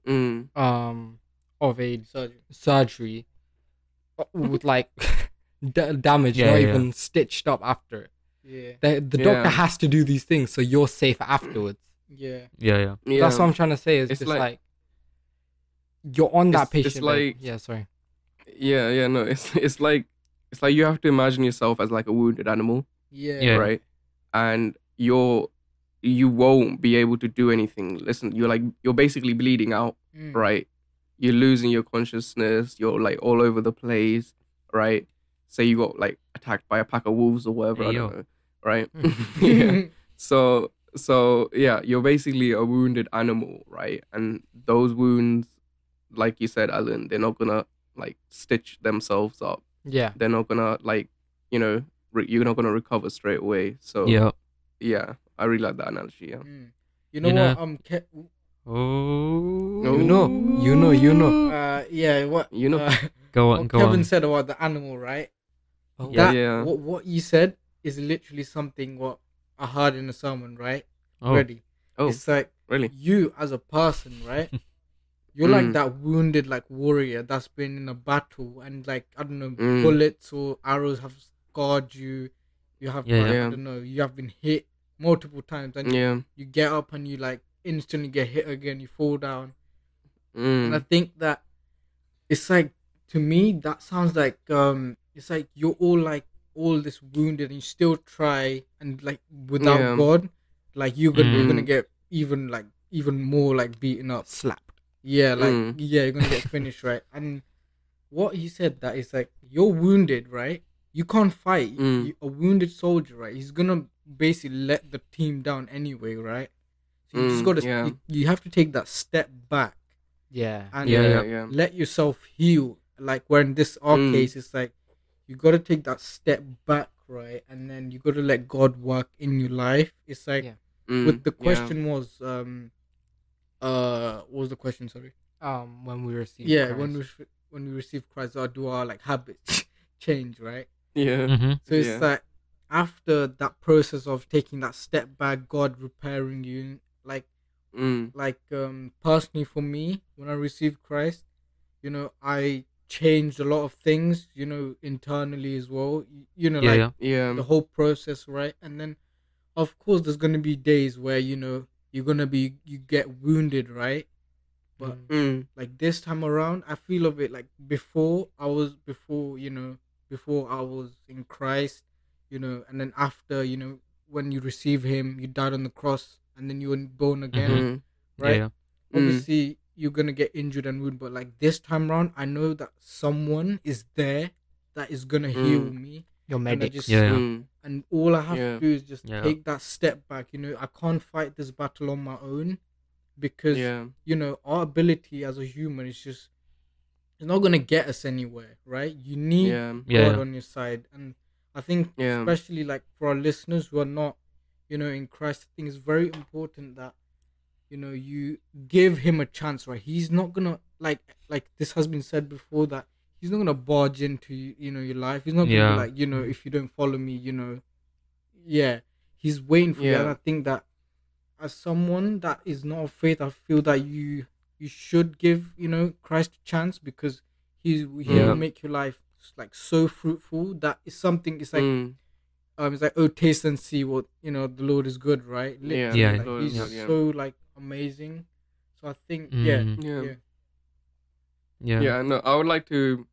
mm, um of a Surgery. surgery uh, with like d- damage Yeah, not yeah. even stitched up after it. Yeah. The, the doctor Yeah. has to do these things so you're safe afterwards. Yeah. Yeah, yeah. yeah. That's what I'm trying to say. Is It's just like, like- you're on that It's- it's patient. bed. like- yeah, sorry. yeah, yeah, no, it's it's like it's like you have to imagine yourself as like a wounded animal, Yeah. Yeah. right? And you're you won't be able to do anything. Listen, you're like you're basically bleeding out, Mm. right? You're losing your consciousness. You're like all over the place, right? Say you got like attacked by a pack of wolves or whatever. Hey, I don't know, right? yeah. So so yeah, you're basically a wounded animal, right? And those wounds, like you said, Alan, they're not gonna like stitch themselves up. Yeah. They're not gonna like you know re- you're not gonna recover straight away. So Yeah. yeah, I really like that analogy. Yeah. Mm. You know You what? know- Um. Ke- Oh. No. You know, you know, you know. uh. Yeah. What? You know. Uh, Go what on, go Kevin on. said about the animal, right? Oh, Yeah. That, Yeah. What What you said is literally something what I heard in a sermon, right? Oh, Ready. Oh, It's like really? you as a person, right? You're like Mm. that wounded like warrior that's been in a battle and like I don't know Mm. bullets or arrows have scarred you. You have Yeah, like, yeah. I don't know. You have been hit multiple times and Yeah. you get up and you like instantly get hit again. You fall down. And I Mm. think that it's like to me that sounds like um it's like you're all like all this wounded and you still try and like without Yeah. God, like you're gonna you're gonna Mm. get even like even more like beaten up. Slapped. Yeah, like Mm. yeah, you're gonna get finished, right? And what he said that is like you're wounded, right? You can't fight. Mm. You, a wounded soldier, right? He's gonna basically let the team down anyway, right? So you just Mm, gotta yeah. you, you have to take that step back Yeah. and Yeah, yeah, yeah. yeah. let yourself heal. Like where in this our Mm. case, it's like you gotta take that step back, right? And then you gotta let God work in your life. It's like Yeah. Mm, with the yeah. question was um uh what was the question, sorry? Um, when we receive. yeah Christ. when we when we receive christ our do our like habits change right Yeah. Mm-hmm. so it's Yeah. like after that process of taking that step back god repairing you like Mm. like um personally for me when i received christ you know i changed a lot of things you know internally as well you, you know Yeah, like yeah. Yeah. the whole process right and then of course there's gonna be days where you know you're gonna be you get wounded right but Mm. like this time around i feel of it like before i was before you know before i was in christ you know and then after you know when you receive him you died on the cross and then you were born again Mm. right Yeah, Mm. obviously you're gonna get injured and wounded but like this time around i know that someone is there that is gonna heal Mm. me Your and I medic. just- Yeah, yeah. And all i have Yeah. to do is just Yeah. take that step back you know i can't fight this battle on my own because Yeah. you know our ability as a human is just it's not gonna get us anywhere right you need Yeah. god Yeah, yeah. on your side and i think Yeah. especially like for our listeners who are not you know in christ i think it's very important that you know you give him a chance right he's not gonna like like this has been said before that he's not gonna barge into you you know your life he's not gonna Yeah. be like you know if you don't follow me you know yeah he's waiting for you and i think that as someone that is not of faith i feel that you you should give you know christ a chance because he's he Yeah. will make your life like so fruitful that is something it's like Mm. um it's like oh taste and see what you know the lord is good right Yeah, Literally, Yeah. like, Lord he's good, yeah. so like amazing so i think Mm. Yeah. yeah yeah. Yeah. No, I would like to.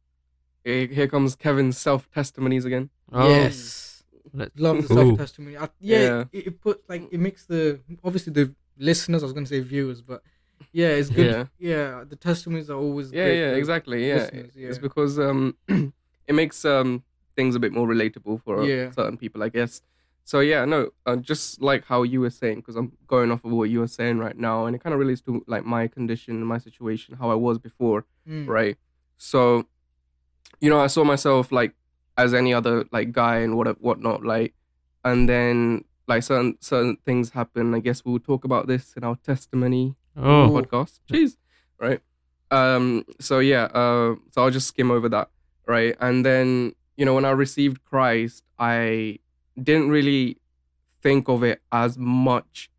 Eh, Here comes Kevin's self testimonies again. Oh, yes let- love the self testimony yeah, Yeah. It, it put like it makes the obviously the listeners i was gonna say viewers but yeah it's good Yeah. yeah, the testimonies are always Yeah. great Yeah. Exactly. Yeah. listeners, It's because um, it makes um things a bit more relatable for uh, Yeah. certain people, I guess. So yeah, no, uh, just like how you were saying, because I'm going off of what you were saying right now, and it kind of relates to like my condition, my situation, how I was before, Mm. right? So, you know, I saw myself like as any other like guy and what whatnot, like, and then like certain certain things happen. I guess we'll talk about this in our testimony Oh, podcast. Jeez, right? Um. So yeah. Uh. So I'll just skim over that, right? And then you know when I received Christ, I didn't really think of it as much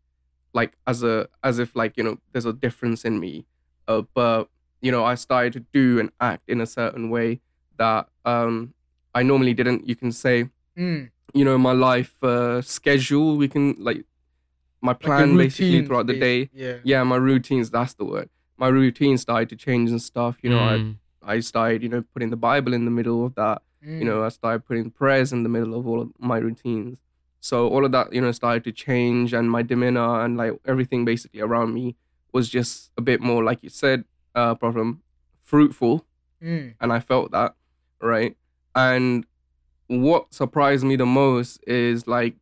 like as a as if like you know there's a difference in me uh, but you know i started to do and act in a certain way that um i normally didn't you can say Mm. you know my life uh, schedule we can like my Like the plan basically throughout the day Yeah. yeah my routines that's the word my routine started to change and stuff you know mm, I, I started you know putting the bible in the middle of that Mm. you know i started putting prayers in the middle of all of my routines so all of that you know started to change and my demeanor and like everything basically around me was just a bit more like you said uh problem fruitful Mm. and i felt that right and what surprised me the most is like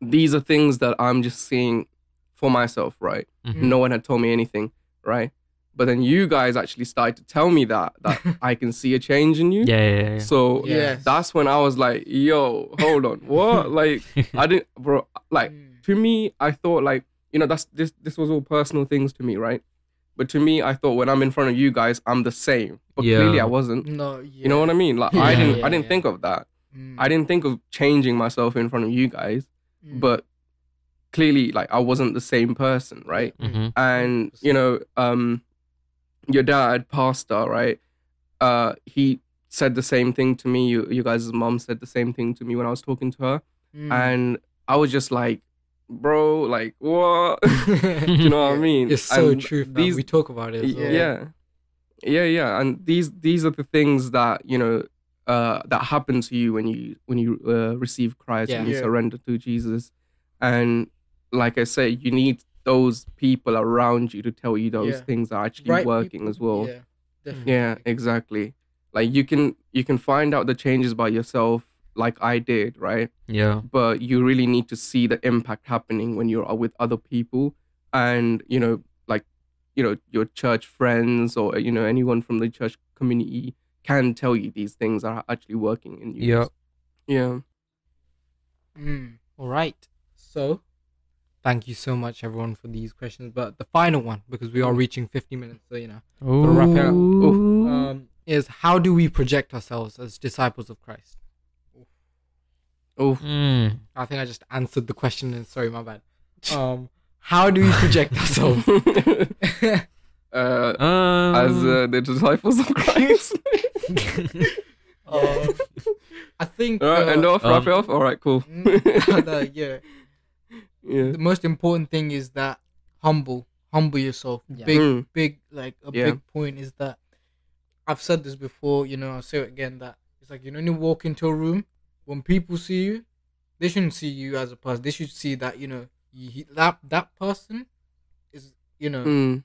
these are things that i'm just seeing for myself right mhm. no one had told me anything right but then you guys actually started to tell me that that i can see a change in you yeah, yeah, yeah. so Yes. that's when I was like, yo, hold on. What? like I didn't bro like Mm. to me, I thought like, you know, that's this this was all personal things to me, right? But to me, I thought when I'm in front of you guys, I'm the same. But Yeah. clearly I wasn't. No. Yeah. You know what I mean? Like I didn't yeah, I didn't yeah. think of that. Mm. I didn't think of changing myself in front of you guys, Mm. but clearly like I wasn't the same person, right? Mhm. and you know um your dad pastor right uh he said the same thing to me you, you guys' mom said the same thing to me when i was talking to her Mm. and i was just like bro like what you know what i mean It's so And true. these we talk about it. As well. yeah. yeah yeah and these these are the things that you know uh that happen to you when you when you uh, receive christ and you Yeah. surrender to jesus and like i say you need those people around you to tell you those Yeah. things are actually Right working people- as well Yeah. Definitely. yeah exactly like you can you can find out the changes by yourself like i did right yeah. but you really need to see the impact happening when you're with other people and you know like you know your church friends or you know anyone from the church community can tell you these things are actually working in you Yeah. yeah Mm. All right. So, thank you so much, everyone, for these questions. But the final one, because we are reaching 50 minutes, so you know, wrap it up. um, is how do we project ourselves as disciples of Christ? Oh Mm. I think I just answered the question. And sorry, my bad. Um, how do we project ourselves? uh, Um, as uh, the disciples of christ Uh, I think. all right uh, end off wrap um, it off all right cool no, yeah. yeah The most important thing is that humble, humble yourself. Yeah. Big, Mm. big, like a Yeah. big point is that I've said this before. You know, I'll say it again. That it's like you know, when you walk into a room, when people see you, they shouldn't see you as a person. They should see that you know you, he- that that person is you know Mm,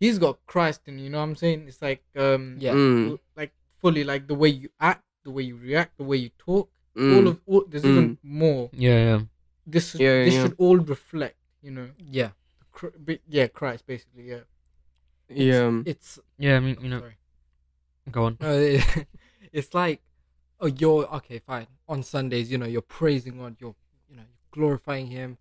he's got Christ in. You know what I'm saying? It's like um Yeah. mm, like fully like the way you act, the way you react, the way you talk. mm. All of all, there's even more. Yeah, yeah. This Yeah, yeah, this yeah. should all reflect. You know, yeah, yeah, Christ basically. Yeah. yeah it's Yeah, I mean, you know, Sorry. go on. No, it- it's like, oh, you're okay, fine. On Sundays, you know, you're praising God, you're, you know, glorifying Him,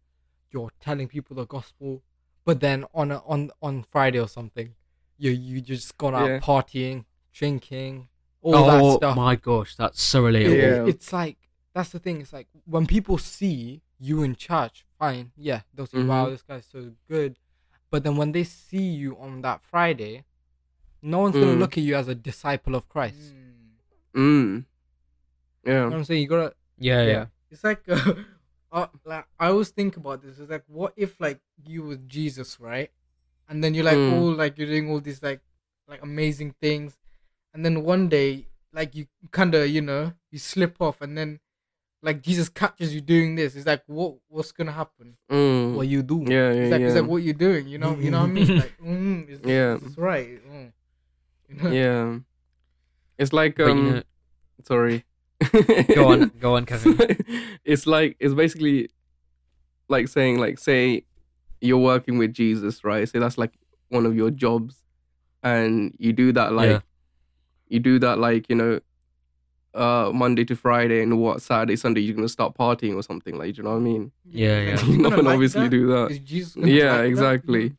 you're telling people the gospel. But then on a, on on Friday or something, you you just gone out Yeah. partying, drinking, all oh that stuff. Oh my gosh, that's so relatable. Yeah. It's like that's the thing. It's like when people see you in church, fine, yeah, they'll say, "Wow, Mhm. this guy's so good." But then when they see you on that Friday, no one's gonna Mm. look at you as a disciple of Christ. Mm. Mm. You know yeah what I'm saying? You gotta Yeah, yeah. Yeah. It's like, uh, uh, like I always think about this. It's like, what if like you was Jesus, right? And then you're like Mm. all like you're doing all these like like amazing things, and then one day like you kind of you know you slip off, and then like Jesus catches you doing this. It's like what what's gonna happen? mm. what you do. yeah yeah It's like yeah it's like what you're doing. You know you know what I mean? Like mm, is this, Yeah. is this right? Mm. You know? yeah it's like But um you know, sorry Go on, go on, Kevin. it's like it's basically like saying like say you're working with Jesus, right? Say that's like one of your jobs, and you do that like Yeah. you do that like you know uh Monday to Friday, and what Saturday Sunday you're gonna start partying or something like. Do you know what I mean? Yeah, yeah. He's You're not gonna gonna like obviously that. do that. Is Jesus Yeah, like that? exactly.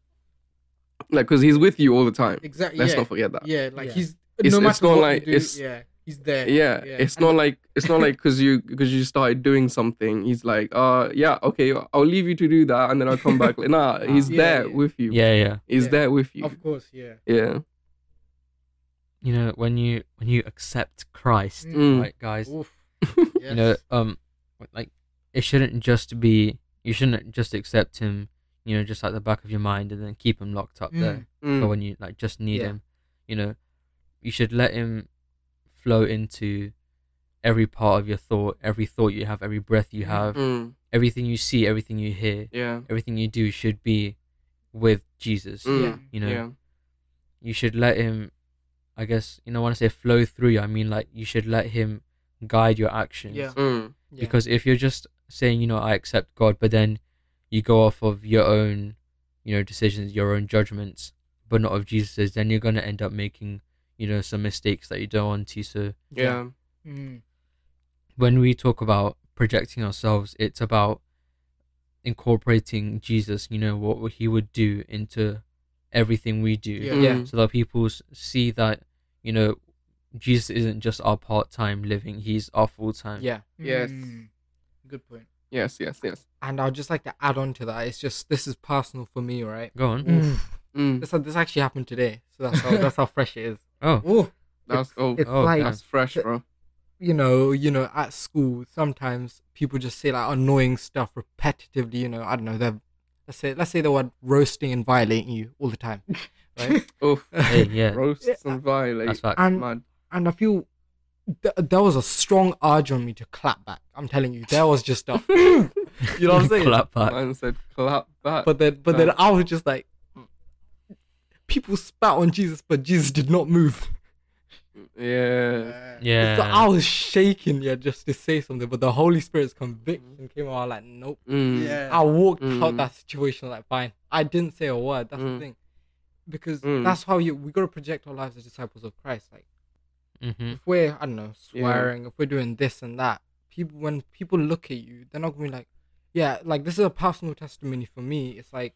Like because he's with you all the time. Exactly. Let's yeah. not forget that. Yeah, like Yeah. he's It's- no it's matter not what like- you do, it's- yeah, he's there. Yeah, Yeah. it's And- not like it's not like because you because you started doing something. He's like, uh, yeah, okay, I'll leave you to do that, and then I'll come back. Like, nah, he's Yeah, there yeah. with you. Yeah, yeah. he's Yeah. there with you. Of course, yeah. Yeah. You know, when you when you accept Christ, Mm. right, guys, Oof. you know, um, like it shouldn't just be you shouldn't just accept him, you know, just at the back of your mind and then keep him locked up there. Mm. But when you like just need Yeah. him, you know, you should let him flow into every part of your thought, every thought you have, every breath you have, Mm. everything you see, everything you hear, Yeah. everything you do should be with Jesus. Mm. Yeah. You know, Yeah. you should let him I guess, you know, when I say flow through you, I mean like you should let him guide your actions. Yeah. Mm. Yeah. Because if you're just saying, you know, I accept God, but then you go off of your own, you know, decisions, your own judgments, but not of Jesus's, then you're gonna end up making, you know, some mistakes that you don't want to. So Yeah. Mm. when we talk about projecting ourselves, it's about incorporating Jesus, you know, what he would do into everything we do. Yeah. Yeah. So that people see that, you know, Jesus isn't just our part time living, he's our full time. yeah. Yes. Mm. Good point. Yes. Yes. Yes. And I'd just like to add on to that. It's just this is personal for me, right? Go on. Oof. Mm. This this actually happened today, so that's how that's how fresh it is. Oh, Oh, That's It's- oh, it's oh, like that's fresh, bro. you know, you know, at school sometimes people just say like annoying stuff repetitively. You know, I don't know. They're let's say let's say they were roasting and violating you all the time, right? Oof. hey, yeah. Roasts and violate. That's fact. and Mad. and I feel th- there was a strong urge on me to clap back. I'm telling you, there was just a, you know what I'm saying? Clap back. Man said clap back. But then, but then I was just like, people spat on Jesus, but Jesus did not move. yeah. Yeah. So I was shaking, yeah, just to say something, but the Holy Spirit's conviction came out. I was like, nope. Mm. yeah. I walked out Mm. that situation like, fine. I didn't say a word. That's Mm. the thing, because Mm. that's how you. We gotta project our lives as disciples of Christ. Like, Mm-hmm. if we're, I don't know, Yeah. swearing, if we're doing this and that, people, when people look at you, they're not gonna be like, yeah, like this is a personal testimony for me. It's like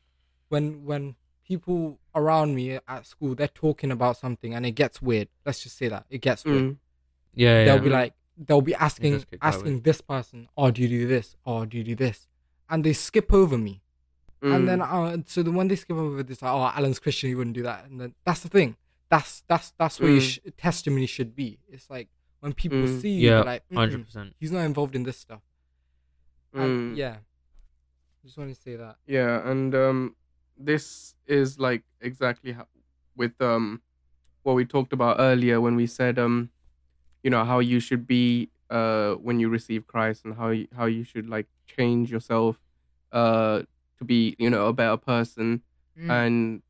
when when people around me at school they're talking about something and it gets weird. Let's just say that it gets weird. Mm. Yeah, yeah. They'll be like, they'll be asking does get quite asking this person, oh, do you do this? Oh, do you do this? And they skip over me. And then, Mm. uh, so then when they skip over this, like, oh, Alan's Christian, he wouldn't do that. And then that's the thing. That's that's that's what your Mm. sh- testimony should be. It's like when people Mm. see you, yeah, they're like, hundred percent. he's not involved in this stuff. And, Mm. yeah, just want to say that. Yeah, and um, this is like exactly how, with um, what we talked about earlier when we said um, you know how you should be uh when you receive Christ and how you, how you should like change yourself uh to be you know a better person. Mm. and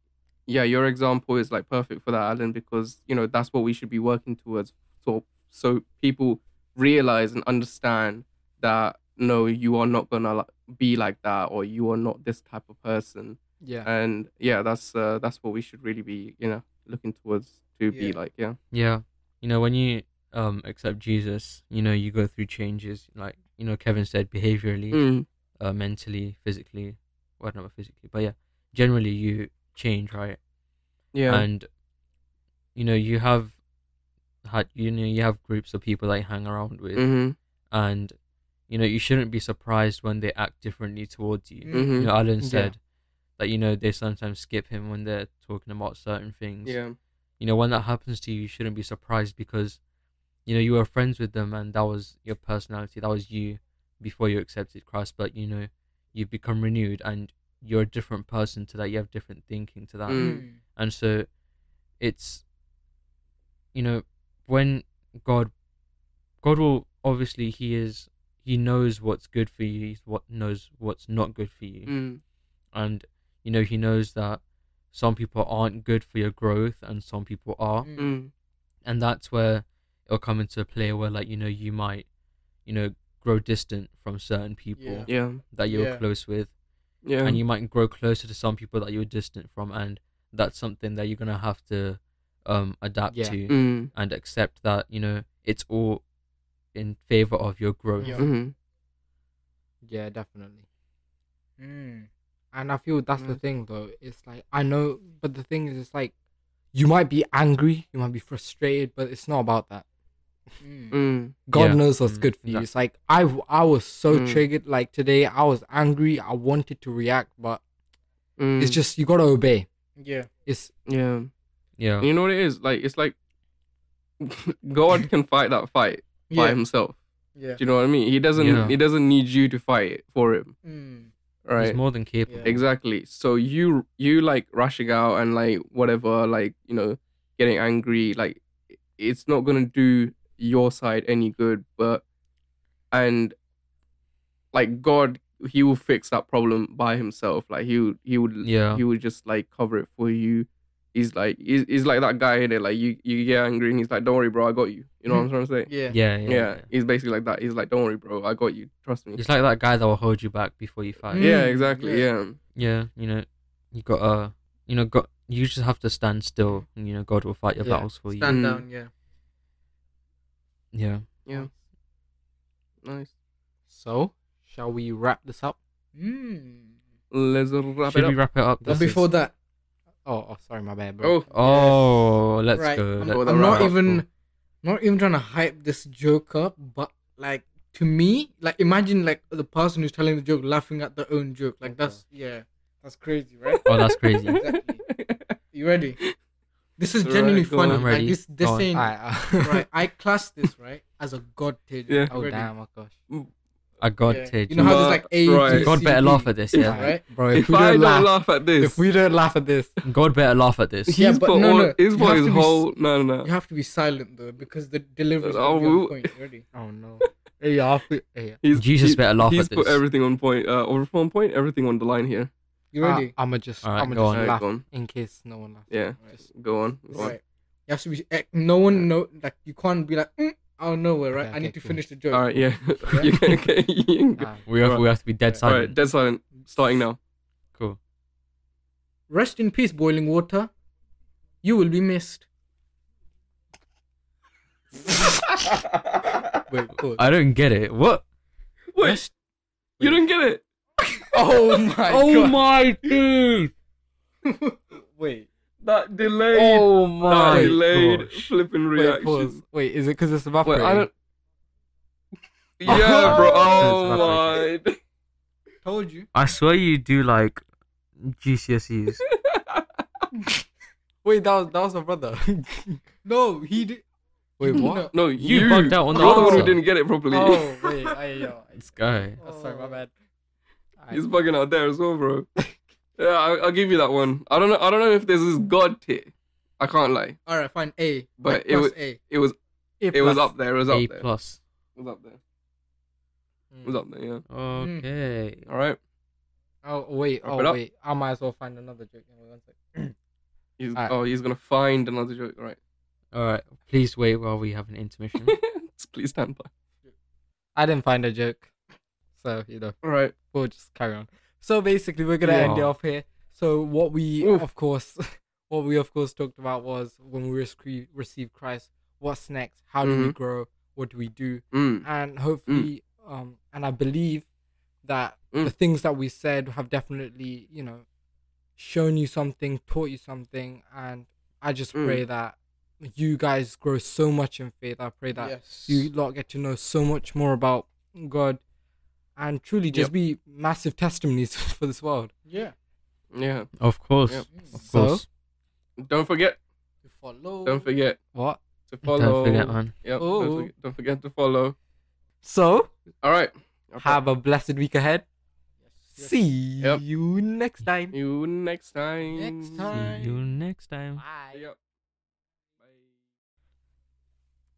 yeah your example is like perfect for that Alan because you know that's what we should be working towards. So so people realize and understand that no you are not gonna like, be like that or you are not this type of person Yeah, and yeah that's uh, that's what we should really be you know looking towards to be like yeah Yeah. You know, when you um accept Jesus, you know, you go through changes like, you know, Kevin said behaviorally, Mm, uh mentally, physically, well not physically, but yeah. Generally you change, right? yeah And you know, you have had you know, you have groups of people that you hang around with hmm and you know, you shouldn't be surprised when they act differently towards you. Mm. You hmm know, Alan Yeah. said that, you know, they sometimes skip him when they're talking about certain things. yeah. You know when that happens to you you shouldn't be surprised because you know you were friends with them and that was your personality that was you before you accepted christ but you know you've become renewed and you're a different person to that. You have different thinking to that. Mm. and so it's you know when god god will obviously he is he knows what's good for you he's what knows what's not good for you. Mm, and you know he knows that some people aren't good for your growth and some people are Mm. mm, and that's where it'll come into play where like you know you might, you know, grow distant from certain people Yeah. Yeah. that you're Yeah. close with, Yeah. and you might grow closer to some people that you're distant from, and that's something that you're gonna have to um adapt Yeah. to Mm. and accept that you know it's all in favor of your growth. Yeah. hmm Yeah, definitely. Mm. And I feel that's the Mm. thing though. It's like I know, but the thing is, it's like you might be angry, you might be frustrated, but it's not about that. Mm. Mm. God Yeah. knows what's Mm, good for you. exact- It's like I I was so Mm. triggered. Like today, I was angry. I wanted to react, but Mm. it's just you gotta obey. Yeah. It's yeah. Yeah. You know what it is? Like it's like God can fight that fight by himself. Yeah. Do you know what I mean? He doesn't. Yeah. He doesn't need you to fight for him, Mm. Right? He's more than capable. Yeah. Exactly. So you you like rushing out and like whatever, like you know, getting angry, like it's not gonna do your side any good. But and like God, He will fix that problem by Himself. Like He would He would Yeah. He would just like cover it for you. He's like he's, he's like that guy in it. Like you you get angry and he's like, don't worry, bro, I got you. You know what I'm trying to say? Yeah. Yeah, yeah, Yeah, yeah. he's basically like that. He's like, don't worry, bro, I got you. Trust me. He's like that guy that will hold you back before you fight. Mm. yeah, exactly. yeah. Yeah. Yeah, you know, you got to, you know, got you just have to stand still, and you know, God will fight your Yeah, battles for you. Stand Mm. down. Yeah. Yeah. Yeah. Nice. so. Shall we wrap this up? Mm. Let's wrap Should it we up. wrap it up? But before is- that, Oh, oh, sorry, my bad, bro. Oh, oh, let's right, go. I'm, Let- Go I'm not wrap up, even, not even trying to hype this joke up, but like to me, like imagine like the person who's telling the joke laughing at their own joke. Like that's yeah, that's crazy, right? oh, that's crazy. exactly. You ready? This is genuinely go funny. on. I'm Like, this this Go ain't right. I class this right as a god tier. Yeah. Oh ready? damn, oh gosh. Mm. A God Yeah. tier. You know how there's like A, Right. B, God C, better D, laugh at this, yeah. right? Bro, if, If we I don't don't laugh, laugh, at this, if we don't laugh at this, God better laugh at this. he's Yeah, but put no, all, no, he's you put have his to be whole no no You have to be silent though because the delivery is Oh, gonna on point. Ready? oh no. Hey, yeah, I feel, hey, He's, Jesus he- better laugh He's at put this. everything on point. Uh, over on point. Everything on the line here. You ready? I'm gonna just, Alright, I'm go gonna on. just Alright, laugh go on. in case no one laughs. Yeah, Right. go on. Go on. Right. You have to be. eh, No one know. Like you can't be like mm, Oh, out of nowhere, right? Okay, I need okay, to cool. finish the joke. All right, yeah. you can, okay, you can go. Nah, we have Right. we have to be dead silent. right, dead silent. Starting now. Cool. Rest in peace, boiling water. You will be missed. wait, pause. I don't get it. What? Wait, you didn't get it. Oh my oh my dude! wait, That delayed. Oh that my delayed gosh. flipping wait, pause. Wait, is it because it's Wait, evaporating? I don't. Yeah, bro. Oh my. Told you. I swear you do like GCSEs. Wait, that was that was my brother. No, he did. wait, No. what? No, You you, bugged out on the You're the one who didn't get it properly. Oh wait, I, yo, this guy. oh, sorry, my bad. He's bugging out there as well, bro. Yeah, I, I'll give you that one. I don't know. I don't know if there's this god tier. I can't lie. All right, fine. A. But like it was- A. It was. It was up there. It was up A there. plus. It was up there. It was hmm. up there. Yeah. Okay. Hmm. All right. Oh wait, Wrap oh wait, I might as well find another joke. Wait one sec. He's, Alright. Oh, he's gonna find another joke. All right. All right. Please wait while we have an intermission. Please stand by. I didn't find a joke, so you know All right. we'll just carry on. So basically, we're gonna end it off here. So what we, Oof. of course, what we of course talked about was when we receive receive Christ. What's next? How do we Mhm. grow? What do we do? Mm. And hopefully, um, and I believe that the Mm. things that we said have definitely, you know, shown you something, taught you something, and I just Mm. pray that you guys grow so much in faith. I pray that yes. you lot get to know so much more about God and truly just Yep. be massive testimonies for this world. Yeah. Yeah. of course. Yep. Of So- course. Don't forget. To follow. Don't forget What? to follow. Don't forget, man. Yep. Oh. Don't, forget, don't forget to follow. So, All right. have a blessed week ahead. Yes. See Yep. you next time. you next time. Next time. See you next time. Bye. Yep.